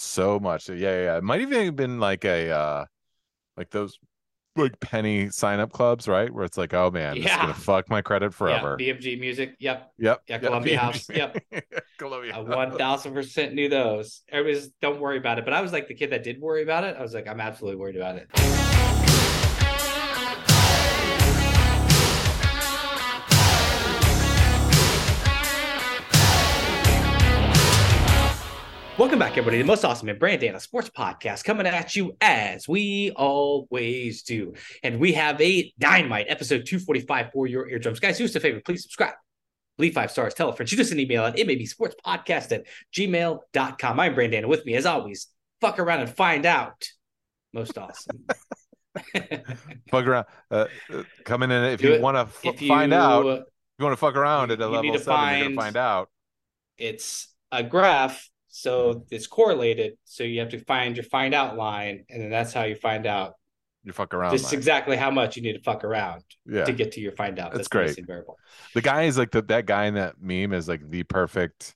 so much. Yeah, yeah, yeah. It might even have been like a uh like those like penny sign up clubs, right? Where it's like, oh man, this is gonna fuck my credit forever. Yeah, BMG Music. Yep. Yep. Yeah, yep, Columbia BMG. House. Yep. Columbia. I one thousand percent knew those. Everybody's don't worry about it. But I was like the kid that did worry about it. I was like, I'm absolutely worried about it. Welcome back, everybody, the most awesome and brand Brandana Sports Podcast coming at you as we always do. And we have a dynamite episode 245 for your eardrums. Guys, do us a favor, please subscribe. Leave five stars, tell a friend, shoot us an email at mabsportspodcast at gmail.com. I'm Brandana with me, as always. Fuck around and find out. Most awesome. fuck around. Uh, uh, coming in if Do you want to f- find out. If you want to fuck around at a level to seven, you're gonna find out. it's a graph, so it's correlated. So you have to find your find out line, and then that's how you find out You fuck around. This line. exactly how much you need to fuck around yeah. to get to your find out. That's the great. variable. the guy is like the that guy in that meme is like the perfect,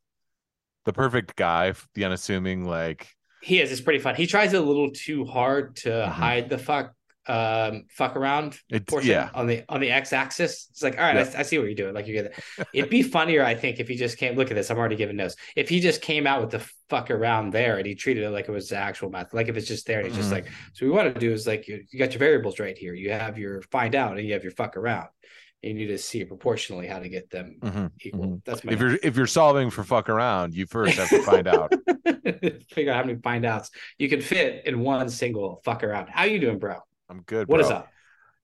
the perfect guy, the unassuming like. He is. It's pretty fun. He tries a little too hard to Mhm. hide the fuck um fuck around It's portion yeah. on the on the x-axis it's like all right Yeah. I, I see what you're doing like you get it it'd be funnier i think if he just came look at this i'm already giving notes if he just came out with the fuck around there and he treated it like it was the actual math like if it's just there and he's just Mhm. like so we want to do is like you, you got your variables right here you have your find out and you have your fuck around and you need to see proportionally how to get them Mhm, equal mhm. that's my If you're if you're solving for fuck around, you first have to find out. figure out how many find outs you can fit in one single fuck around how you doing bro I'm good. What is bro. up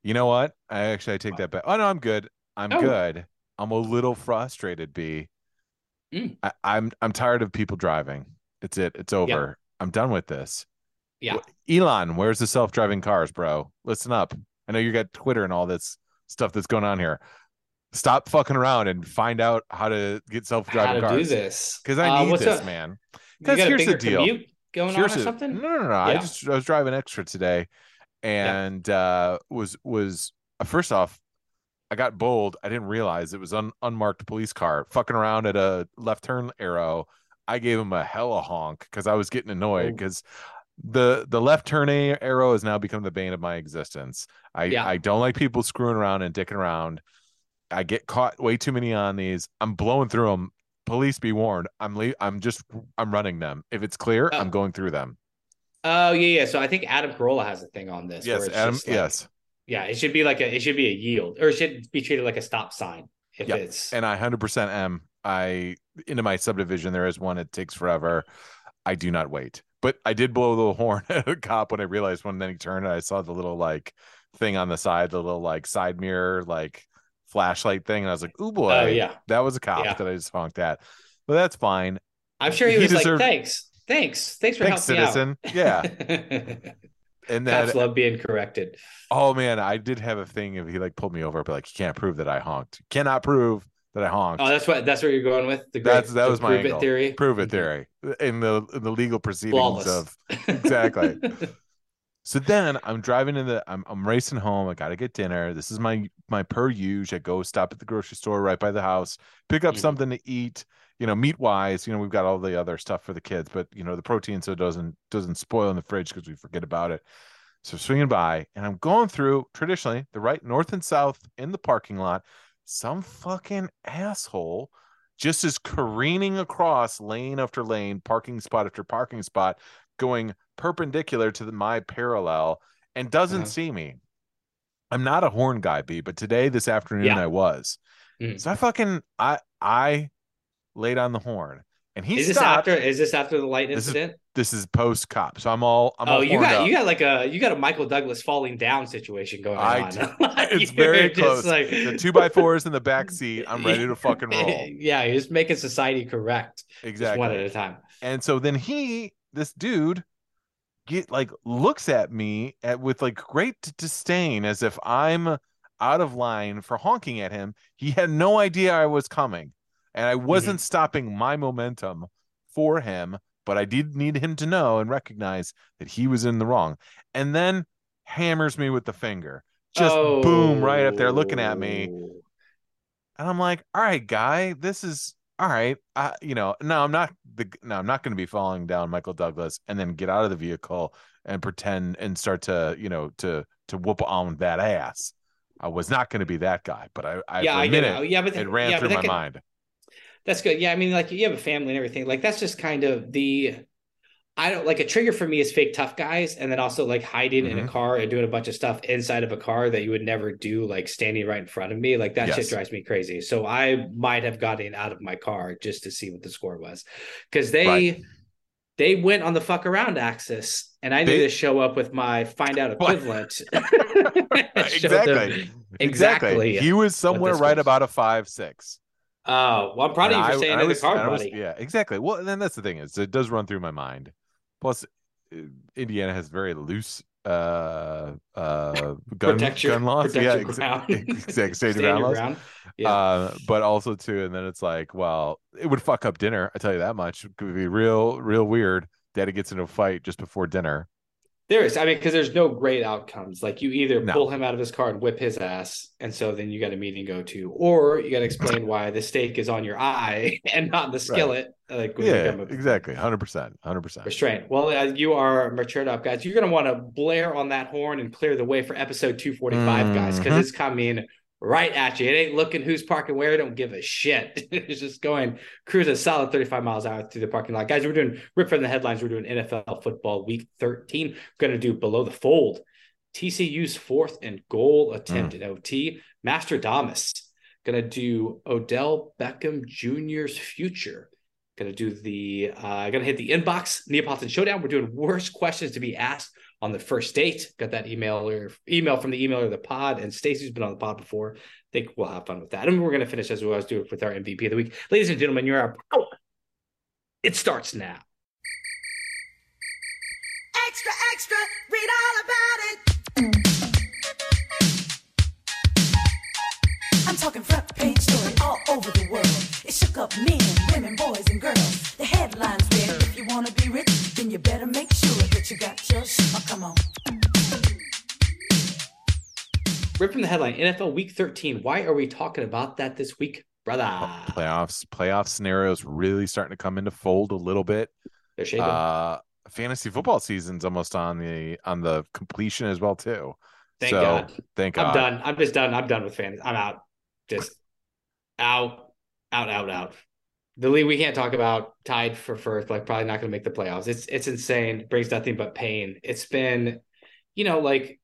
You know what? I actually I take that back. Oh no, I'm good. I'm Oh. good. I'm a little frustrated, B. Mm. I, I'm I'm tired of people driving. It's it. It's over. I'm done with this. yeah Elon, where's the self-driving cars, bro? Listen up. I know you got Twitter and all this stuff that's going on here. Stop fucking around and find out how to get self-driving to cars. do this Because I Uh, need this, up? man. Because here's the deal. going Here's on or a- something? No, no, no. I Yeah. just I was driving extra today, and uh was was uh, first off, I got bold. I didn't realize it was an unmarked police car fucking around at a left turn arrow. I gave him a hella honk because I was getting annoyed because the the left turn arrow has now become the bane of my existence. I Yeah. I don't like people screwing around and dicking around. I get caught way too many on these. I'm blowing through them. Police be warned. I'm le- I'm just I'm running them. If it's clear, Oh. I'm going through them. Oh yeah, yeah. So I think Adam Carolla has a thing on this. Yes, Adam. like- yes, Yeah, it should be like a it should be a yield, or it should be treated like a stop sign if Yep. it's and I hundred percent am. I into my subdivision there is one. It takes forever. I do not wait, but I did blow the horn at a cop when I realized when then he turned and I saw the little like thing on the side, the little like side mirror like flashlight thing, and I was like, "Ooh oh, boy, Oh yeah. that was a cop Yeah. that I just honked at." But that's fine. I'm sure he, He was deserved- like, thanks, thanks, thanks for Thanks, helping citizen. Yeah, and Cops then love being corrected. oh man, I did have a thing if he like pulled me over, but like, you can't prove that I honked. Cannot prove that I honked. Oh, that's what that's where you're going with the great, That's- that was my prove it theory. prove it theory in the in the legal proceedings Flawless. of Exactly. So then I'm driving in the I'm I'm racing home. I gotta get dinner. This is my my per use. I go stop at the grocery store right by the house, pick up Mhm. something to eat, you know, meat wise. You know, we've got all the other stuff for the kids, but you know, the protein so it doesn't doesn't spoil in the fridge because we forget about it. So swinging by and I'm going through traditionally the right north and south in the parking lot. Some fucking asshole just is careening across lane after lane, parking spot after parking spot, going perpendicular to the, my parallel and doesn't Uh-huh. see me. I'm not a horn guy, B, but today, this afternoon, Yeah. I was. Mhm. So I fucking I I laid on the horn and he is this stopped. after is this after the light This is incident? This is post cop, so I'm all I'm oh, all you got up. you got like a you got a Michael Douglas falling down situation going I on. Like, It's very just close. Like, the two by fours in the back seat. I'm ready to fucking roll. yeah, you're just making society correct, just one at a time. And so then he, this dude, get like looks at me at with like great disdain as if I'm out of line for honking at him. He had no idea I was coming, and I mm-hmm. wasn't stopping my momentum for him, but I did need him to know and recognize that he was in the wrong. And then hammers me with the finger. Just boom right up there looking at me. Oh. And I'm like, all right, guy, this is all right. I, you know, no, I'm not the no, I'm not going to be falling down Michael Douglas and then get out of the vehicle and pretend and start to you know to to whoop on that ass. I was not going to be that guy, but I, I yeah, for a I it. Yeah, but it ran yeah, through my can- mind. That's good. Yeah, I mean, like you have a family and everything. Like that's just kind of the. I don't like a trigger for me is fake tough guys, and then also like hiding in a Mhm. car and doing a bunch of stuff inside of a car that you would never do, like standing right in front of me. Like that Yes. shit drives me crazy. So I might have gotten out of my car just to see what the score was, because they Right. they went on the fuck around axis, and I need to show up with my find out equivalent. Them exactly. exactly. He was somewhere right was. about a five six. Oh, well, I'm proud of you for I- saying I was- car, and I was- yeah, exactly. Well, and then that's the thing is it does run through my mind. Plus, uh, Indiana has very loose uh uh gun, protect your, gun laws. yeah, your exa- ground. exactly. Stand ground laws. ground. Yeah. Uh, but also too, and then it's like, well, it would fuck up dinner. I tell you that much. It could be real, real weird. Daddy gets into a fight just before dinner. There is, I mean, because there's no great outcomes. Like you either No. pull him out of his car and whip his ass, and so then you got a meeting to go to, or you got to explain why the steak is on your eye and not the skillet. Like Yeah, exactly. Hundred percent. Hundred percent. Restraint. Well, uh, you are matured up, guys. You're going to want to blare on that horn and clear the way for episode 245, guys, because it's coming right at you. It ain't looking who's parking where. Don't give a shit. it's just going cruise a solid 35 miles an hour through the parking lot. Guys, we're doing rip from the headlines. We're doing NFL football week 13. We're going to do below the fold. TCU's fourth and goal attempt in OT. Mastradamus going to do Odell Beckham Jr.'s future. Going to do the, uh, going to hit the inbox Neapolitan Showdown. We're doing worst questions to be asked on the first date. Got that email or email from the emailer of the pod, and Stacy's been on the pod before. i think we'll have fun with that. And we're going to finish as we always do with our MVP of the week. Ladies and gentlemen, you're our power. It starts now. Extra, extra, read all about it. I'm talking front page story all over the world. It shook up men, women, boys, and girls. The headlines read, if you want to be rich, then you better make sure you got your shit. Oh, come on. Rip from the headline NFL Week 13. Why are we talking about that this week, brother? Playoffs, playoff scenarios really starting to come into fold a little bit. They're shaking. Uh, fantasy football season's almost on the on the completion as well too. Thank so, God. Thank God. I'm done. I'm just done. I'm done with fans. I'm out. Just out, out, out, out. The league we can't talk about tied for first, like probably not going to make the playoffs. It's it's insane. Brings nothing but pain. It's been, you know, like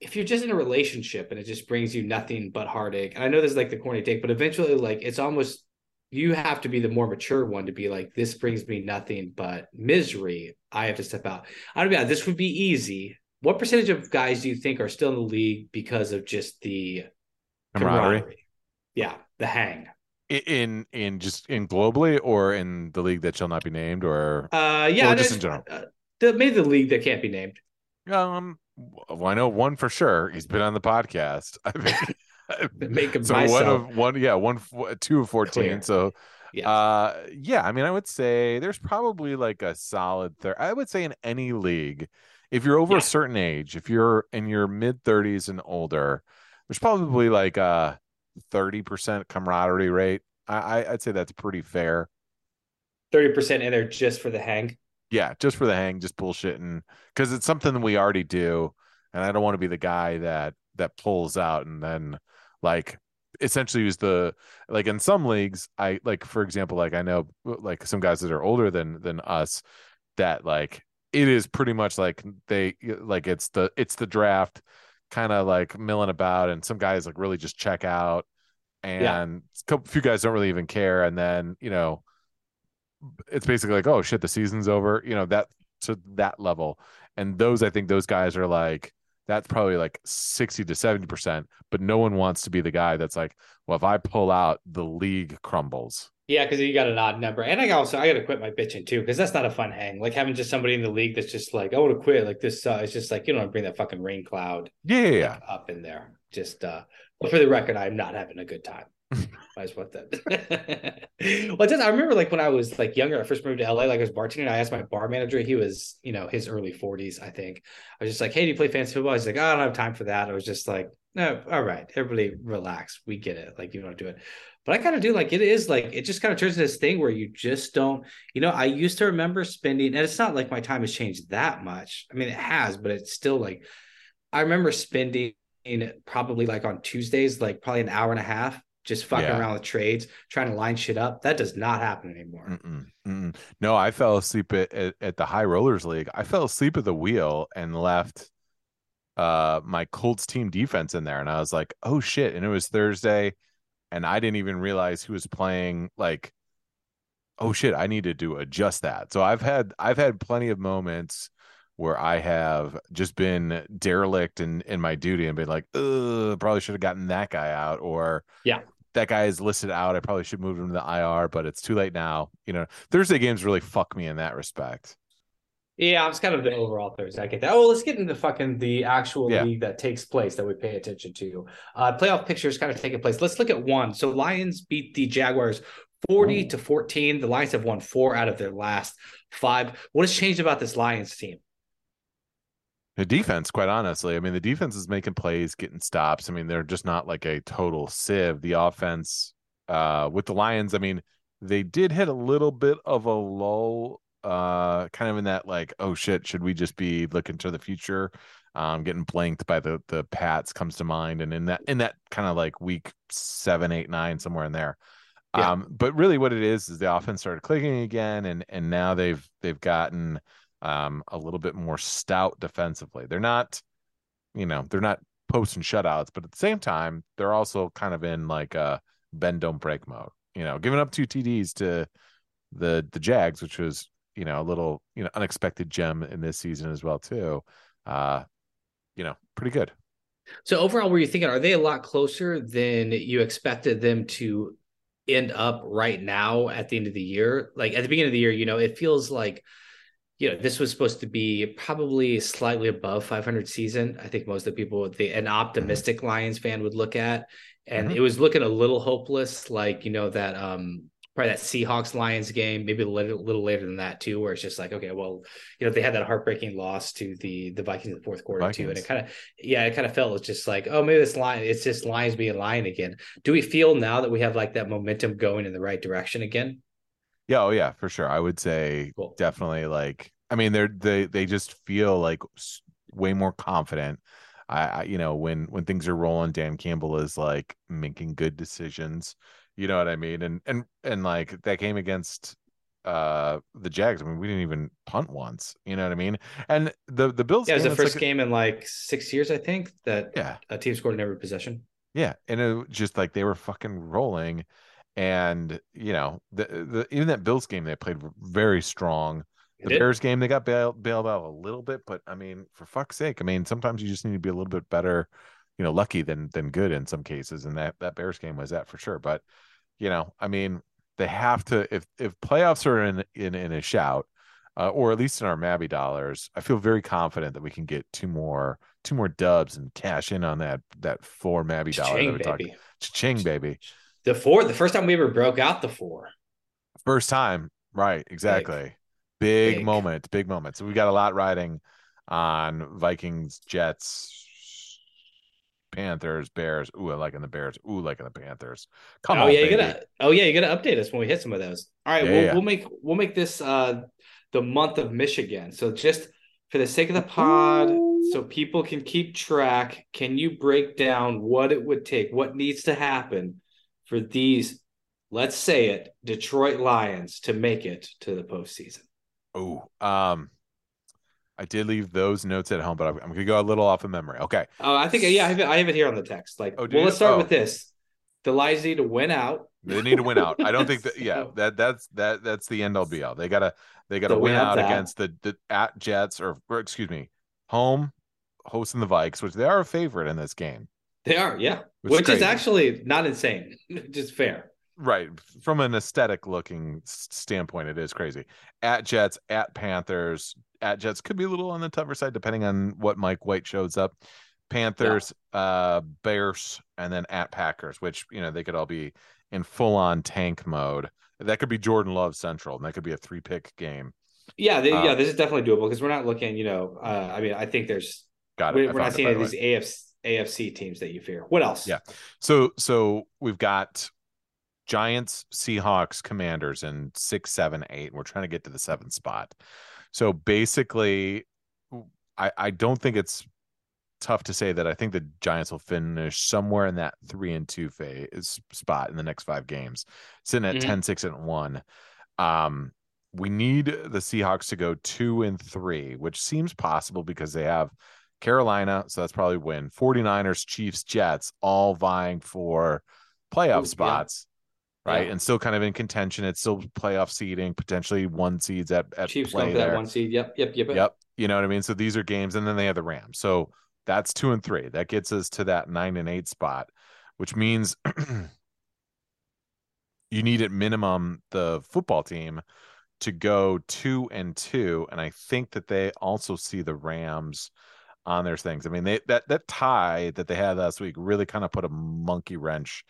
if you're just in a relationship and it just brings you nothing but heartache. And I know this is like the corny take, but eventually, like it's almost you have to be the more mature one to be like, this brings me nothing but misery. I have to step out. I don't know. This would be easy. What percentage of guys do you think are still in the league because of just the Camaraderie. Yeah, the hang in in just in globally or in the league that shall not be named or uh yeah or just in general uh, the, maybe the league that can't be named um well, i know one for sure he's been on the podcast i mean make him so myself. one of one yeah one two of 14 Clear. so yes. uh yeah i mean i would say there's probably like a solid third i would say in any league if you're over yeah. a certain age if you're in your mid 30s and older there's probably like uh 30% camaraderie rate. I, I, would say that's pretty fair. 30% in there just for the hang. Yeah, just for the hang, just bullshitting because it's something that we already do. And I don't want to be the guy that that pulls out and then like essentially was the like in some leagues i like for example like i know like some guys that are older than than us that like it is pretty much like they like it's the it's the draft kind of like milling about and some guys like really just check out and Yeah. a couple few guys don't really even care and then you know it's basically like oh shit the season's over you know that to that level and those i think those guys are like that's probably like 60 to 70 percent but no one wants to be the guy that's like well if i pull out the league crumbles Yeah, because you got an odd number. And I also I gotta quit my bitching too, because that's not a fun hang. Like having just somebody in the league that's just like, I want to quit. Like this uh, it's just like you don't bring that fucking rain cloud yeah yeah, like, up in there. Just uh but for the record, I'm not having a good time. I just want that. well, does. I remember like when I was like younger, I first moved to LA, like I was bartending. I asked my bar manager, he was, you know, his early 40s, I think. I was just like, Hey, do you play fantasy football? He's like, oh, I don't have time for that. I was just like, No, all right, everybody relax. We get it. Like you don't do it. But I kind of do like it is like it just kind of turns into this thing where you just don't, you know, I used to remember spending, and it's not like my time has changed that much. I mean, it has, but it's still like I remember spending probably like on Tuesdays, like probably an hour and a half just fucking Yeah. around with trades, trying to line shit up. That does not happen anymore. Mm-mm, mm-mm. No, I fell asleep at, at, at the High Rollers League. I fell asleep at the wheel and left uh my Colts team defense in there, and I was like, "Oh shit!" And it was Thursday, and I didn't even realize who was playing. Like, oh shit, I needed to adjust that. So I've had I've had plenty of moments where I have just been derelict in in my duty and been like, "Ugh, probably should have gotten that guy out," or Yeah. that guy is listed out. I probably should move him to the IR, but it's too late now. You know, Thursday games really fuck me in that respect. Yeah, I was kind of the overall Thursday. I get that. Oh, let's get into fucking the actual Yeah. league that takes place that we pay attention to. Uh, playoff pictures kind of taking place. Let's look at one. So Lions beat the Jaguars 40 to 14. The Lions have won four out of their last five. What has changed about this Lions team? The defense, quite honestly, I mean, the defense is making plays, getting stops. I mean, they're just not like a total sieve. The offense, uh, with the Lions, I mean, they did hit a little bit of a lull, uh, kind of in that like, oh shit, should we just be looking to the future? Um, getting blanked by the the Pats comes to mind, and in that in that kind of like week seven, eight, nine, somewhere in there. Yeah. Um, but really, what it is is the offense started clicking again, and and now they've they've gotten um, a little bit more stout defensively. They're not, you know, they're not post and shutouts, but at the same time, they're also kind of in like a bend don't break mode. You know, giving up two TDs to the the Jags, which was you know a little you know unexpected gem in this season as well too. Uh, you know, pretty good. So overall, were you thinking are they a lot closer than you expected them to end up right now at the end of the year? Like at the beginning of the year, you know, it feels like you know this was supposed to be probably slightly above 500 season. I think most of the people, the an optimistic Lions fan would look at, and Mhm. it was looking a little hopeless. Like you know that um probably that Seahawks Lions game, maybe a little, little later than that too, where it's just like okay, well, you know they had that heartbreaking loss to the the Vikings in the fourth quarter too, and it kind of yeah, it kind of felt just like, oh, maybe this line, it's just Lions being Lion again. Do we feel now that we have like that momentum going in the right direction again? Yeah, oh yeah, for sure. I would say Cool. definitely like I mean they're they they just feel like way more confident. I, I you know when when things are rolling, Dan Campbell is like making good decisions. You know what I mean? And and and like that game against uh the Jags. I mean, we didn't even punt once. You know what I mean? And the the Bills Yeah, it was the first like game in like six years, I think, that yeah, a team scored in every possession. yeah, and it was just like they were fucking rolling, and you know the the even that Bills game they played very strong. The. Bears game they got bailed bailed out a little bit, but I mean, for fuck's sake, I mean, sometimes you just need to be a little bit better, you know, lucky than than good in some cases, and that that Bears game was that for sure. But you know, I mean, they have to if if playoffs are in in in a shout, uh, or at least in our Mabby dollars, I feel very confident that we can get two more two more dubs and cash in on that that four Mabby dollar that Ching, we talked. baby. Ching baby, The four, the first time we ever broke out the four. first time, right? Exactly. Big, Big. moment, big moment. So we got a lot riding on Vikings, Jets, Panthers, Bears. Ooh, I like in the Bears. Ooh, like in the Panthers. Come oh on, yeah, you baby. gotta. Oh yeah, you gotta update us when we hit some of those. All right, Yeah, we'll, yeah. we'll make we'll make this uh the month of Michigan. So just for the sake of the pod, so people can keep track. Can you break down what it would take, what needs to happen for these? Let's say it, Detroit Lions to make it to the postseason. Ooh, um, I did leave those notes at home, but I'm, I'm gonna go a little off of memory. Okay. Oh, I think yeah, I have it, I have it here on the text. Like, Oh, well, let's start Oh. with this. The Lions need to win out. They need to win out. I don't think that. Yeah, that that's that that's the end all be all. They gotta they gotta So win out out against the the at Jets or, or excuse me, home hosting the Vikes, which they are a favorite in this game. They are, yeah, Which is which is crazy. actually not insane, just fair. Right. From an aesthetic looking standpoint, it is crazy. At Jets, at Panthers, at Jets could be a little on the tougher side depending on what Mike White shows up. Panthers, uh, Bears, and then at Packers, which you know they could all be in full on tank mode. That could be Jordan Love Central, and that could be a three pick game. Yeah, they, Um, yeah, this is definitely doable because we're not looking, you know, uh, I mean, I think there's Got it. we're, we're not seeing any of these AFC AFC teams that you fear. What else? Yeah. So so we've got Giants, Seahawks, Commanders, and six, seven, eight. We're trying to get to the seventh spot. So basically, I, I don't think it's tough to say that I think the Giants will finish somewhere in that three and two phase spot in the next five games, sitting at Mhm. 10, 6, and one. Um, we need the Seahawks to go two and three, which seems possible because they have Carolina, so that's probably win. 49ers, Chiefs, Jets, all vying for playoff Ooh, spots. Right. Yeah. And still kind of in contention. It's still playoff seeding, potentially one seeds at, at Chiefs play that one seed. Yep, yep, yep. Yep. You know what I mean? So these are games, and then they have the Rams. So that's two and three. That gets us to that nine and eight spot, which means you need at minimum the football team to go two and two. And I think that they also see the Rams on their things. I mean, they that that tie that they had last week really kind of put a monkey wrench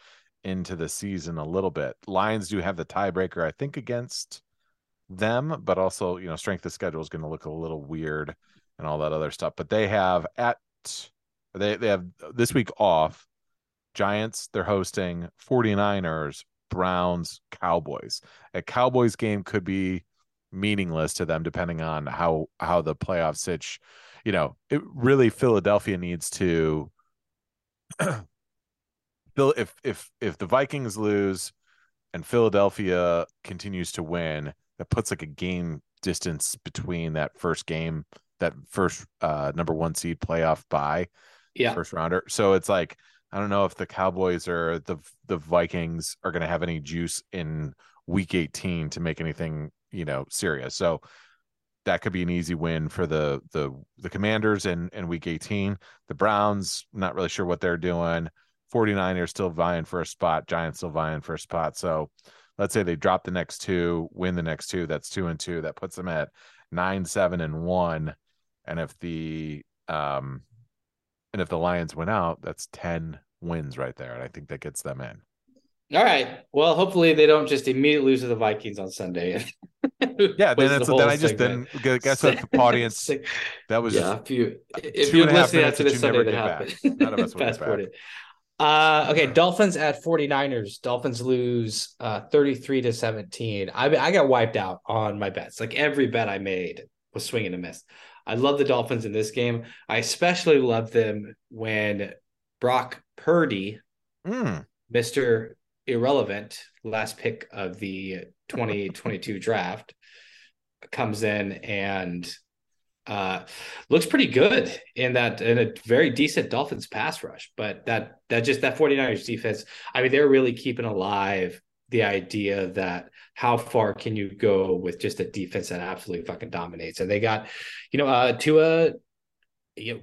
into the season a little bit. Lions do have the tiebreaker, I think, against them, but also, you know, strength of schedule is going to look a little weird and all that other stuff. But they have at they they have this week off. Giants, they're hosting 49ers, Browns, Cowboys. A Cowboys game could be meaningless to them depending on how how the playoff sitch, you know, it really Philadelphia needs to Phil if if if the Vikings lose and Philadelphia continues to win, that puts like a game distance between that first game, that first uh number one seed playoff by Yeah. first rounder. So it's like I don't know if the Cowboys or the the Vikings are going to have any juice in week 18 to make anything, you know, serious. So that could be an easy win for the the the Commanders in in week 18. The Browns not really sure what they're doing. 49ers still vying for a spot, Giants still vying for a spot. So let's say they drop the next two, win the next two, that's 2 and 2. That puts them at 9 7 and 1. And if the um and if the Lions win out, that's 10 wins right there. And I think that gets them in. All right. Well, hopefully they don't just immediately lose to the Vikings on Sunday. Yeah, then the it's whole then I just segment. then guess what the audience that was yeah, if you if you're a half listening minutes after that this you never Sunday, that happened. None of us will get back. it. Uh, okay, Dolphins at 49ers. Dolphins lose uh, 33 to 17. I I got wiped out on my bets. Like every bet I made was swinging a miss. I love the Dolphins in this game. I especially love them when Brock Purdy, Mm, Mr. Irrelevant, last pick of the 2022 draft, comes in and uh looks pretty good in that in a very decent Dolphins pass rush. But that that just that 49ers defense, I mean, they're really keeping alive the idea that how far can you go with just a defense that absolutely fucking dominates. And they got, you know, uh Tua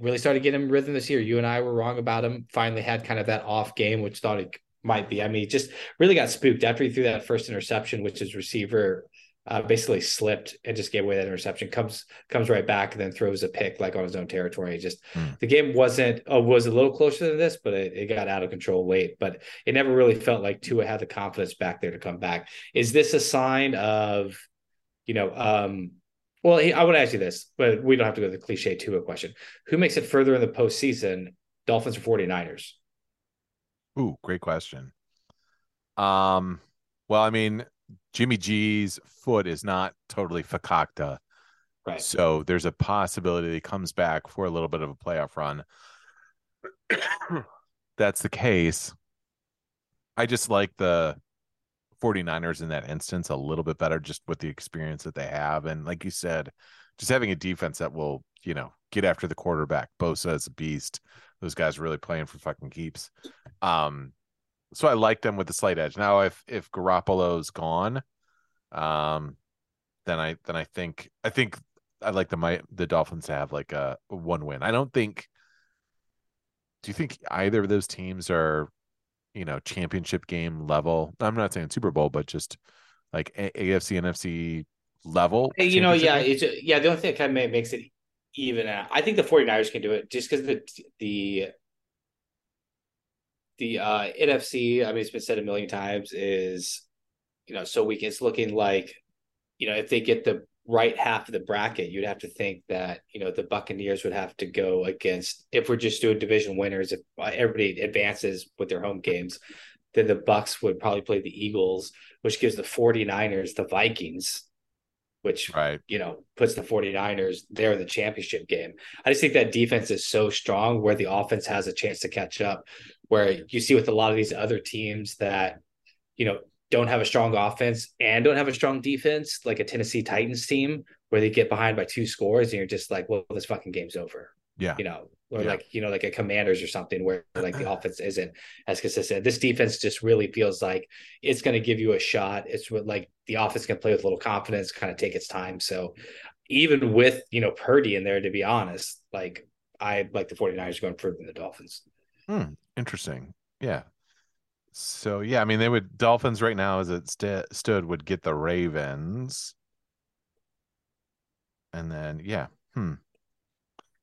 really started getting rhythm this year. You and I were wrong about him. Finally had kind of that off game, which thought it might be. I mean, just really got spooked after he threw that first interception, which his receiver uh, basically slipped and just gave away that interception. Comes comes right back and then throws a pick like on his own territory. Just Hmm. the game wasn't uh, was a little closer than this, but it, it got out of control late. But it never really felt like Tua had the confidence back there to come back. Is this a sign of, you know, um, well, I would ask you this, but we don't have to go to the cliche Tua question. Who makes it further in the postseason, Dolphins or 49ers? ooh, great question. Um, well, I mean, Jimmy G's foot is not totally fakakta. Right. So there's a possibility that he comes back for a little bit of a playoff run. That's the case. I just like the 49ers in that instance a little bit better just with the experience that they have. And like you said, just having a defense that will, you know, get after the quarterback. Bosa is a beast. Those guys are really playing for fucking keeps. Um, so I like them with the slight edge. Now, if if Garoppolo's gone, um, then I then I think I think I like the my the Dolphins to have like a one win. I don't think. Do you think either of those teams are, you know, championship game level? I'm not saying Super Bowl, but just like AFC NFC level. You know, yeah, yeah. The only thing that kind of makes it even. I think the 49ers can do it just because the the the uh NFC, I mean, it's been said a million times, is you know, so weak. It's looking like, you know, if they get the right half of the bracket, you'd have to think that, you know, the Buccaneers would have to go against if we're just doing division winners, if uh, everybody advances with their home games, Then the Bucks would probably play the Eagles, which gives the 49ers the Vikings, which Right. you know puts the 49ers there in the championship game. I just think that defense is so strong where the offense has a chance to catch up. Where you see with a lot of these other teams that you know don't have a strong offense and don't have a strong defense, like a Tennessee Titans team, where they get behind by two scores and you're just like, well, this fucking game's over Yeah. you know, or Yeah. like you know, like a Commanders or something where like the offense isn't as consistent. This defense just really feels like it's going to give you a shot. It's what like the offense can play with a little confidence, kind of take its time. So even with you know Purdy in there, to be honest, like I like the 49ers going further than the Dolphins. Hmm, interesting. Yeah. So yeah, I mean, they would Dolphins right now as it st- stood would get the Ravens, and then yeah, hmm,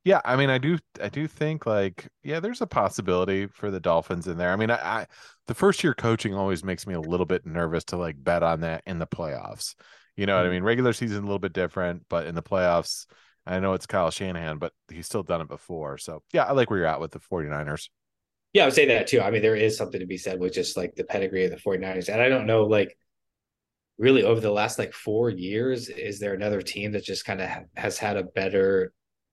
yeah. I mean, I do, I do think like yeah, there's a possibility for the Dolphins in there. I mean, I, I the first year coaching always makes me a little bit nervous to like bet on that in the playoffs. You know what I Mhm. mean? Regular season a little bit different, but in the playoffs, I know it's Kyle Shanahan, but he's still done it before. So yeah, I like where you're at with the 49ers. Yeah, I would say that too. I mean, there is something to be said with just like the pedigree of the 49ers. And I don't know, like, really over the last like four years, is there another team that just kind of ha- has had a better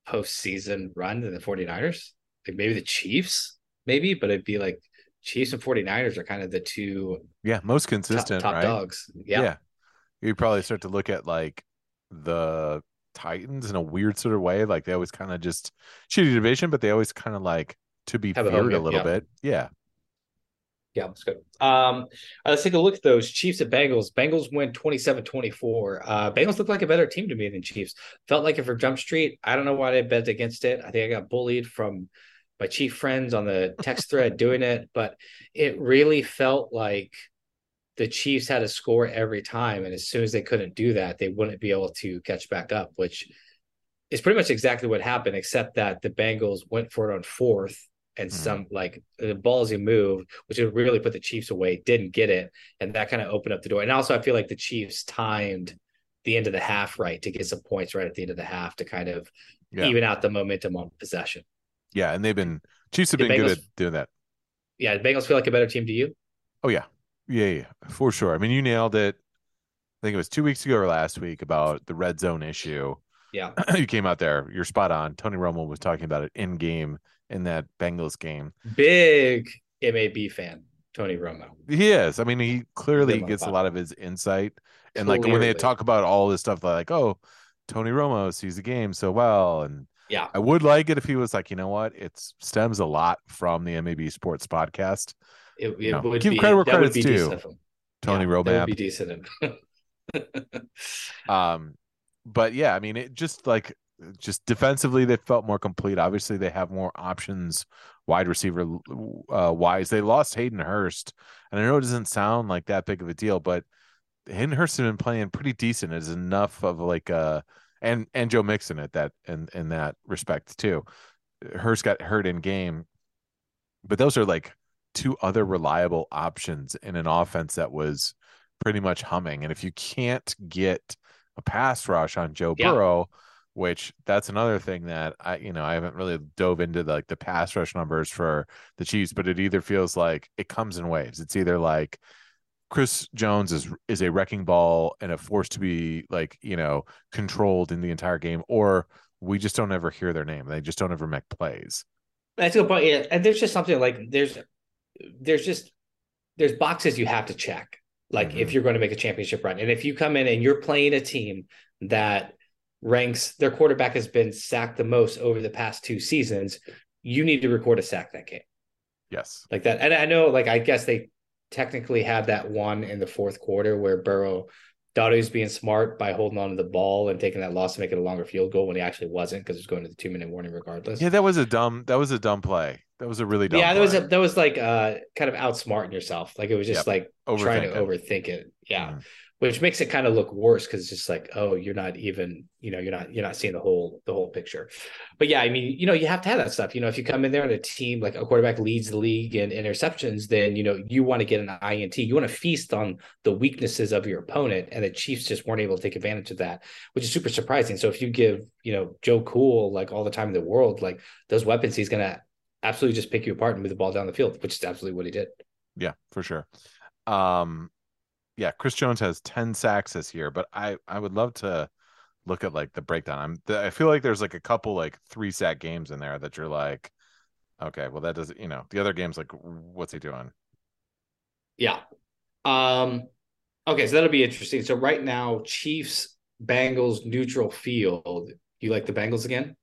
postseason run than the 49ers? Like maybe the Chiefs, maybe, but it'd be like Chiefs and 49ers are kind of the two Yeah, most consistent, top right? dogs. Yeah. You probably start to look at like the Titans in a weird sort of way. Like they always kind of just shitty division, but they always kind of like to be Have a feared a little yeah. bit. Yeah. Yeah, that's good. Um, right, let's take a look at those Chiefs at Bengals. Bengals win 27-24. Uh, Bengals look like a better team to me than Chiefs. Felt like it for Jump Street. I don't know why they bet against it. I think I got bullied from my chief friends on the text thread doing it, but it really felt like the Chiefs had to score every time, and as soon as they couldn't do that, they wouldn't be able to catch back up, which is pretty much exactly what happened, except that the Bengals went for it on fourth and Mhm. some like the ballsy move, which would really put the Chiefs away, didn't get it, and that kind of opened up the door. And also, I feel like the Chiefs timed the end of the half right to get some points right at the end of the half to kind of Yeah. even out the momentum on possession. Yeah. And they've been Chiefs have The been good at doing that. Yeah, the Bengals feel like a better team to you. Oh yeah. Yeah, yeah, for sure. I mean, you nailed it. I think it was two weeks ago or last week about the red zone issue. Yeah, you came out there. You're spot on. Tony Romo was talking about it in game in that Bengals game. big MAB fan, Tony Romo. He is. I mean, he clearly gets a lot of his insight. And like when they talk about all this stuff, they're like, oh, Tony Romo sees the game so well. And Yeah, I would like it if he was like, you know what? It stems a lot from the MAB Sports podcast. it, it You know, would give be credit where credit's due. Tony Yeah, would be decent. Um, but yeah, I mean, it just like just defensively, they felt more complete. Obviously, they have more options wide receiver uh, wise. They lost Hayden Hurst, and I know it doesn't sound like that big of a deal, but Hayden Hurst has been playing pretty decent. Is enough of like uh and and Joe Mixon at that in in that respect too. Hurst got hurt in game, but those are like two other reliable options in an offense that was pretty much humming. And if you can't get a pass rush on Joe Yeah. Burrow, which that's another thing that I, you know, I haven't really dove into the, like the pass rush numbers for the Chiefs, but it either feels like it comes in waves. It's either like Chris Jones is is a wrecking ball and a force to be like, you know, controlled in the entire game, or we just don't ever hear their name. They just don't ever make plays. That's a good point. Yeah, and there's just something like there's there's just there's boxes you have to check. Like if Mhm. you're going to make a championship run, and if you come in and you're playing a team that ranks their quarterback has been sacked the most over the past two seasons, you need to record a sack that game Yes. like that. And I know, like I guess they technically had that one in the fourth quarter where Burrow thought he was being smart by holding on to the ball and taking that loss to make it a longer field goal when he actually wasn't because it was going to the two minute warning regardless. Yeah, that was a dumb that was a dumb play. That was a really dumb yeah, there was a that was like uh kind of outsmarting yourself. Like it was just Yep. like trying to overthink it. Yeah. Mhm. Which makes it kind of look worse because it's just like, oh, you're not even, you know, you're not you're not seeing the whole the whole picture. But yeah, I mean, you know, you have to have that stuff. You know, if you come in there and a team like a quarterback leads the league in interceptions, then you know you want to get an INT. You want to feast on the weaknesses of your opponent, and the Chiefs just weren't able to take advantage of that, which is super surprising. So if you give, you know, Joe Cool like all the time in the world, like those weapons, he's gonna absolutely just pick you apart and move the ball down the field, which is absolutely what he did. Yeah, for sure. Um, yeah, Chris Jones has 10 sacks this year, but I I would love to look at like the breakdown. I'm th- I feel like there's like a couple like three sack games in there that you're like, okay, well that doesn't you know the other games like what's he doing? Yeah. Um. Okay, so that'll be interesting. So right now, Chiefs Bengals neutral field. You like the Bengals again?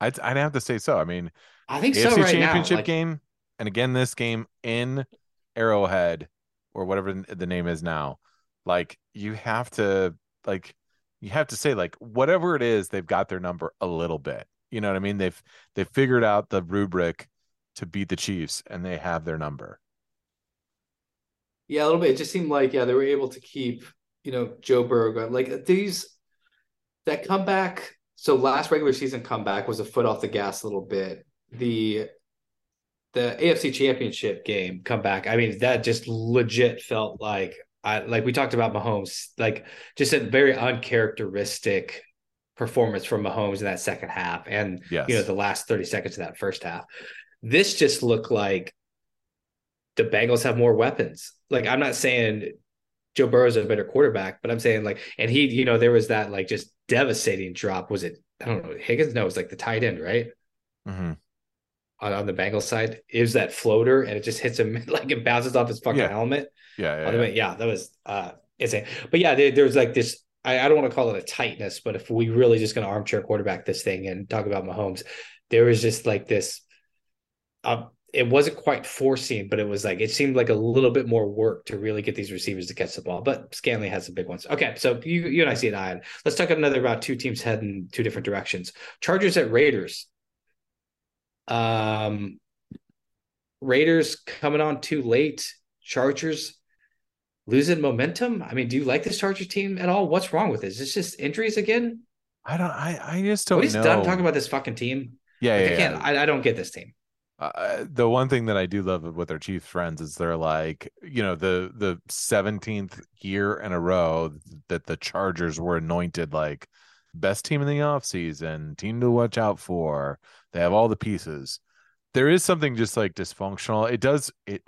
I'd I'd have to say so. I mean, I think AFC so. Right Championship now, like, game, and again this game in Arrowhead or whatever the name is now. Like you have to like you have to say like whatever it is, they've got their number a little bit. You know what I mean? They've they've figured out the rubric to beat the Chiefs, and they have their number. Yeah, a little bit. It just seemed like yeah, they were able to keep you know Joe Burrow. Like these that comeback. So last regular season comeback was a foot off the gas a little bit. The the AFC Championship game comeback. I mean, that just legit felt like I like we talked about Mahomes, like just a very uncharacteristic performance from Mahomes in that second half, and Yes. you know the last thirty seconds of that first half. This just looked like the Bengals have more weapons. Like I'm not saying Joe Burrow's a better quarterback, but I'm saying like, and he, you know, there was that like just devastating drop. Was it? I don't know. Higgins? No, it was like the tight end, right? Mhm. On, on the Bengals side, is that floater, and it just hits him like it bounces off his fucking Yeah. helmet. Yeah, yeah, yeah. way, yeah, that was uh insane. But yeah, there, there's like this. I, I don't want to call it a tightness, but if we really just going to armchair quarterback this thing and talk about Mahomes, there was just like this. Uh, it wasn't quite forcing, but it was like it seemed like a little bit more work to really get these receivers to catch the ball. But Scanley has some big ones. Okay, so you you and I see an eye. on. Let's talk another about two teams heading two different directions. Chargers at Raiders. Um, Raiders coming on too late. Chargers losing momentum. I mean, do you like this Chargers team at all? What's wrong with this? Is this just injuries again? I don't. I I just don't What know. done talking about this fucking team. yeah, Like, yeah, I can't. yeah. I, I don't get this team. Uh, the one thing that I do love with their Chiefs friends is they're like, you know, the the seventeenth year in a row that the Chargers were anointed like best team in the offseason, team to watch out for. They have all the pieces. There is something just like dysfunctional. It does it.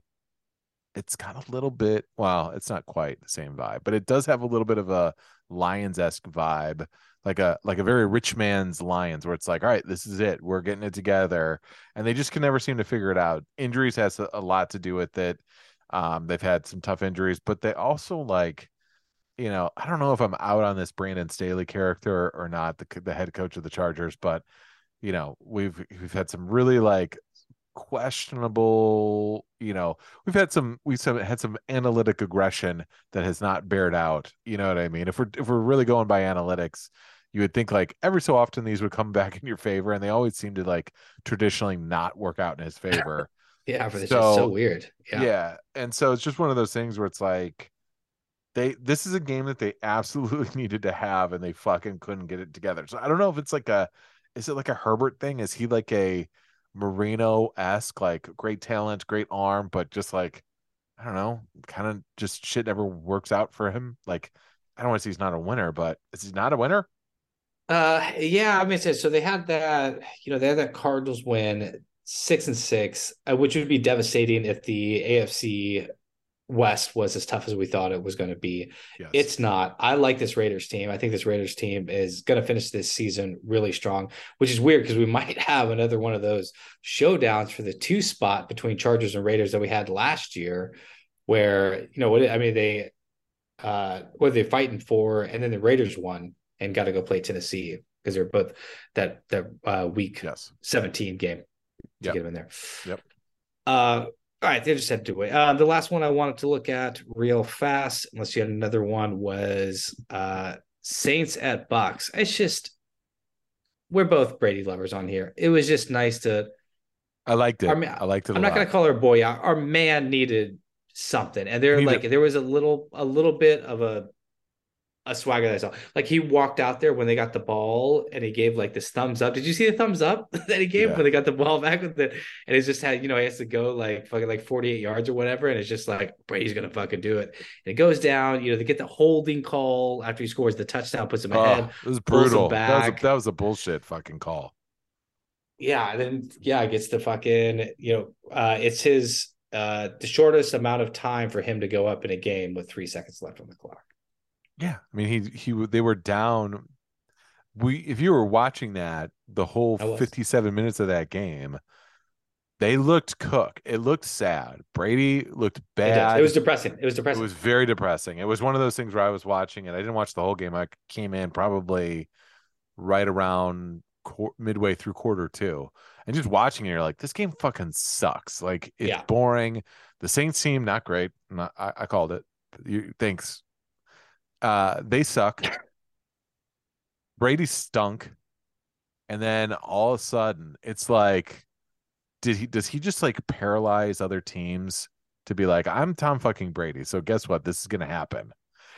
It's got a little bit. Well, it's not quite the same vibe, but it does have a little bit of a Lions esque vibe, like a like a very rich man's Lions, where it's like, all right, this is it. We're getting it together and they just can never seem to figure it out. Injuries has a, a lot to do with it. Um, they've had some tough injuries, but they also like, you know, I don't know if I'm out on this Brandon Staley character or not, the the head coach of the Chargers, but you know, we've we've had some really like questionable, you know, we've had some we've some, had some analytic aggression that has not bared out. You know what I mean? If we're if we're really going by analytics, you would think like every so often these would come back in your favor, and they always seem to like traditionally not work out in his favor. Yeah, for this So- just so weird. yeah. Yeah. And so it's just one of those things where it's like they this is a game that they absolutely needed to have and they fucking couldn't get it together. So I don't know if it's like a is it like a Herbert thing? Is he like a Marino esque, like great talent, great arm, but just like I don't know, kind of just shit never works out for him. Like I don't want to say he's not a winner, but is he not a winner? Uh, yeah. I mean, so they had that. You know, they had that Cardinals win six and six, uh, which would be devastating if the AFC West was as tough as we thought it was going to be. Yes. It's not. I like this Raiders team. I think this Raiders team is going to finish this season really strong, which is weird because we might have another one of those showdowns for the two spot between Chargers and Raiders that we had last year, where you know what I mean they uh what are they fighting for, and then the Raiders won and got to go play Tennessee because they're both that that uh, week yes. 17 game to Yep. get them in there. Yep. Uh, all right, they just had to wait. Uh, the last one I wanted to look at real fast, unless you had another one, was uh, Saints at Bucks. It's just we're both Brady lovers on here. It was just nice to. I liked it. I I liked it. I'm not going to call her boy. Our man needed something, and there He like there was a little a little bit of a a swagger that I saw. Like he walked out there when they got the ball and he gave like this thumbs up. Did you see the thumbs up that he gave Yeah. when they got the ball back with it? And it's just had, you know, he has to go like fucking like 48 yards or whatever. And it's just like Brady's gonna fucking do it. And it goes down, you know, they get the holding call after he scores the touchdown, puts him Oh, ahead. it was brutal. That was, a, that was a bullshit fucking call. Yeah, and then yeah, gets the fucking, you know, uh it's his uh, the shortest amount of time for him to go up in a game with three seconds left on the clock. Yeah, I mean he he they were down. We if you were watching that the whole 57 minutes of that game, they looked cook. It looked sad. Brady looked bad. it was depressing. It was depressing. It was very depressing. It was one of those things where I was watching it. I didn't watch the whole game. I came in probably right around qu- midway through quarter two, and just watching it, you're like, this game fucking sucks. Like it's Yeah. boring. The Saints team not great. Not, I, I called it. You, thanks. Uh, they suck. Brady stunk, and then all of a sudden, it's like, did he? Does he just like paralyze other teams? To be like, I'm Tom fucking Brady, so guess what? This is gonna happen.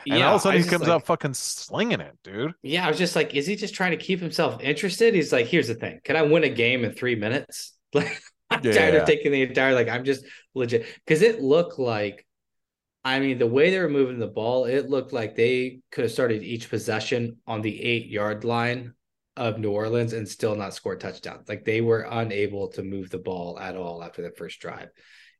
And all of a sudden, he comes like- out fucking slinging it, dude. Yeah, I was just like, is he just trying to keep himself interested? He's like, here's the thing: can I win a game in three minutes? Like, I'm tired Yeah. of taking the entire. Like, I'm just legit because it looked like, I mean, the way they were moving the ball, it looked like they could have started each possession on the eight yard line of New Orleans and still not score touchdowns. Like they were unable to move the ball at all after the first drive.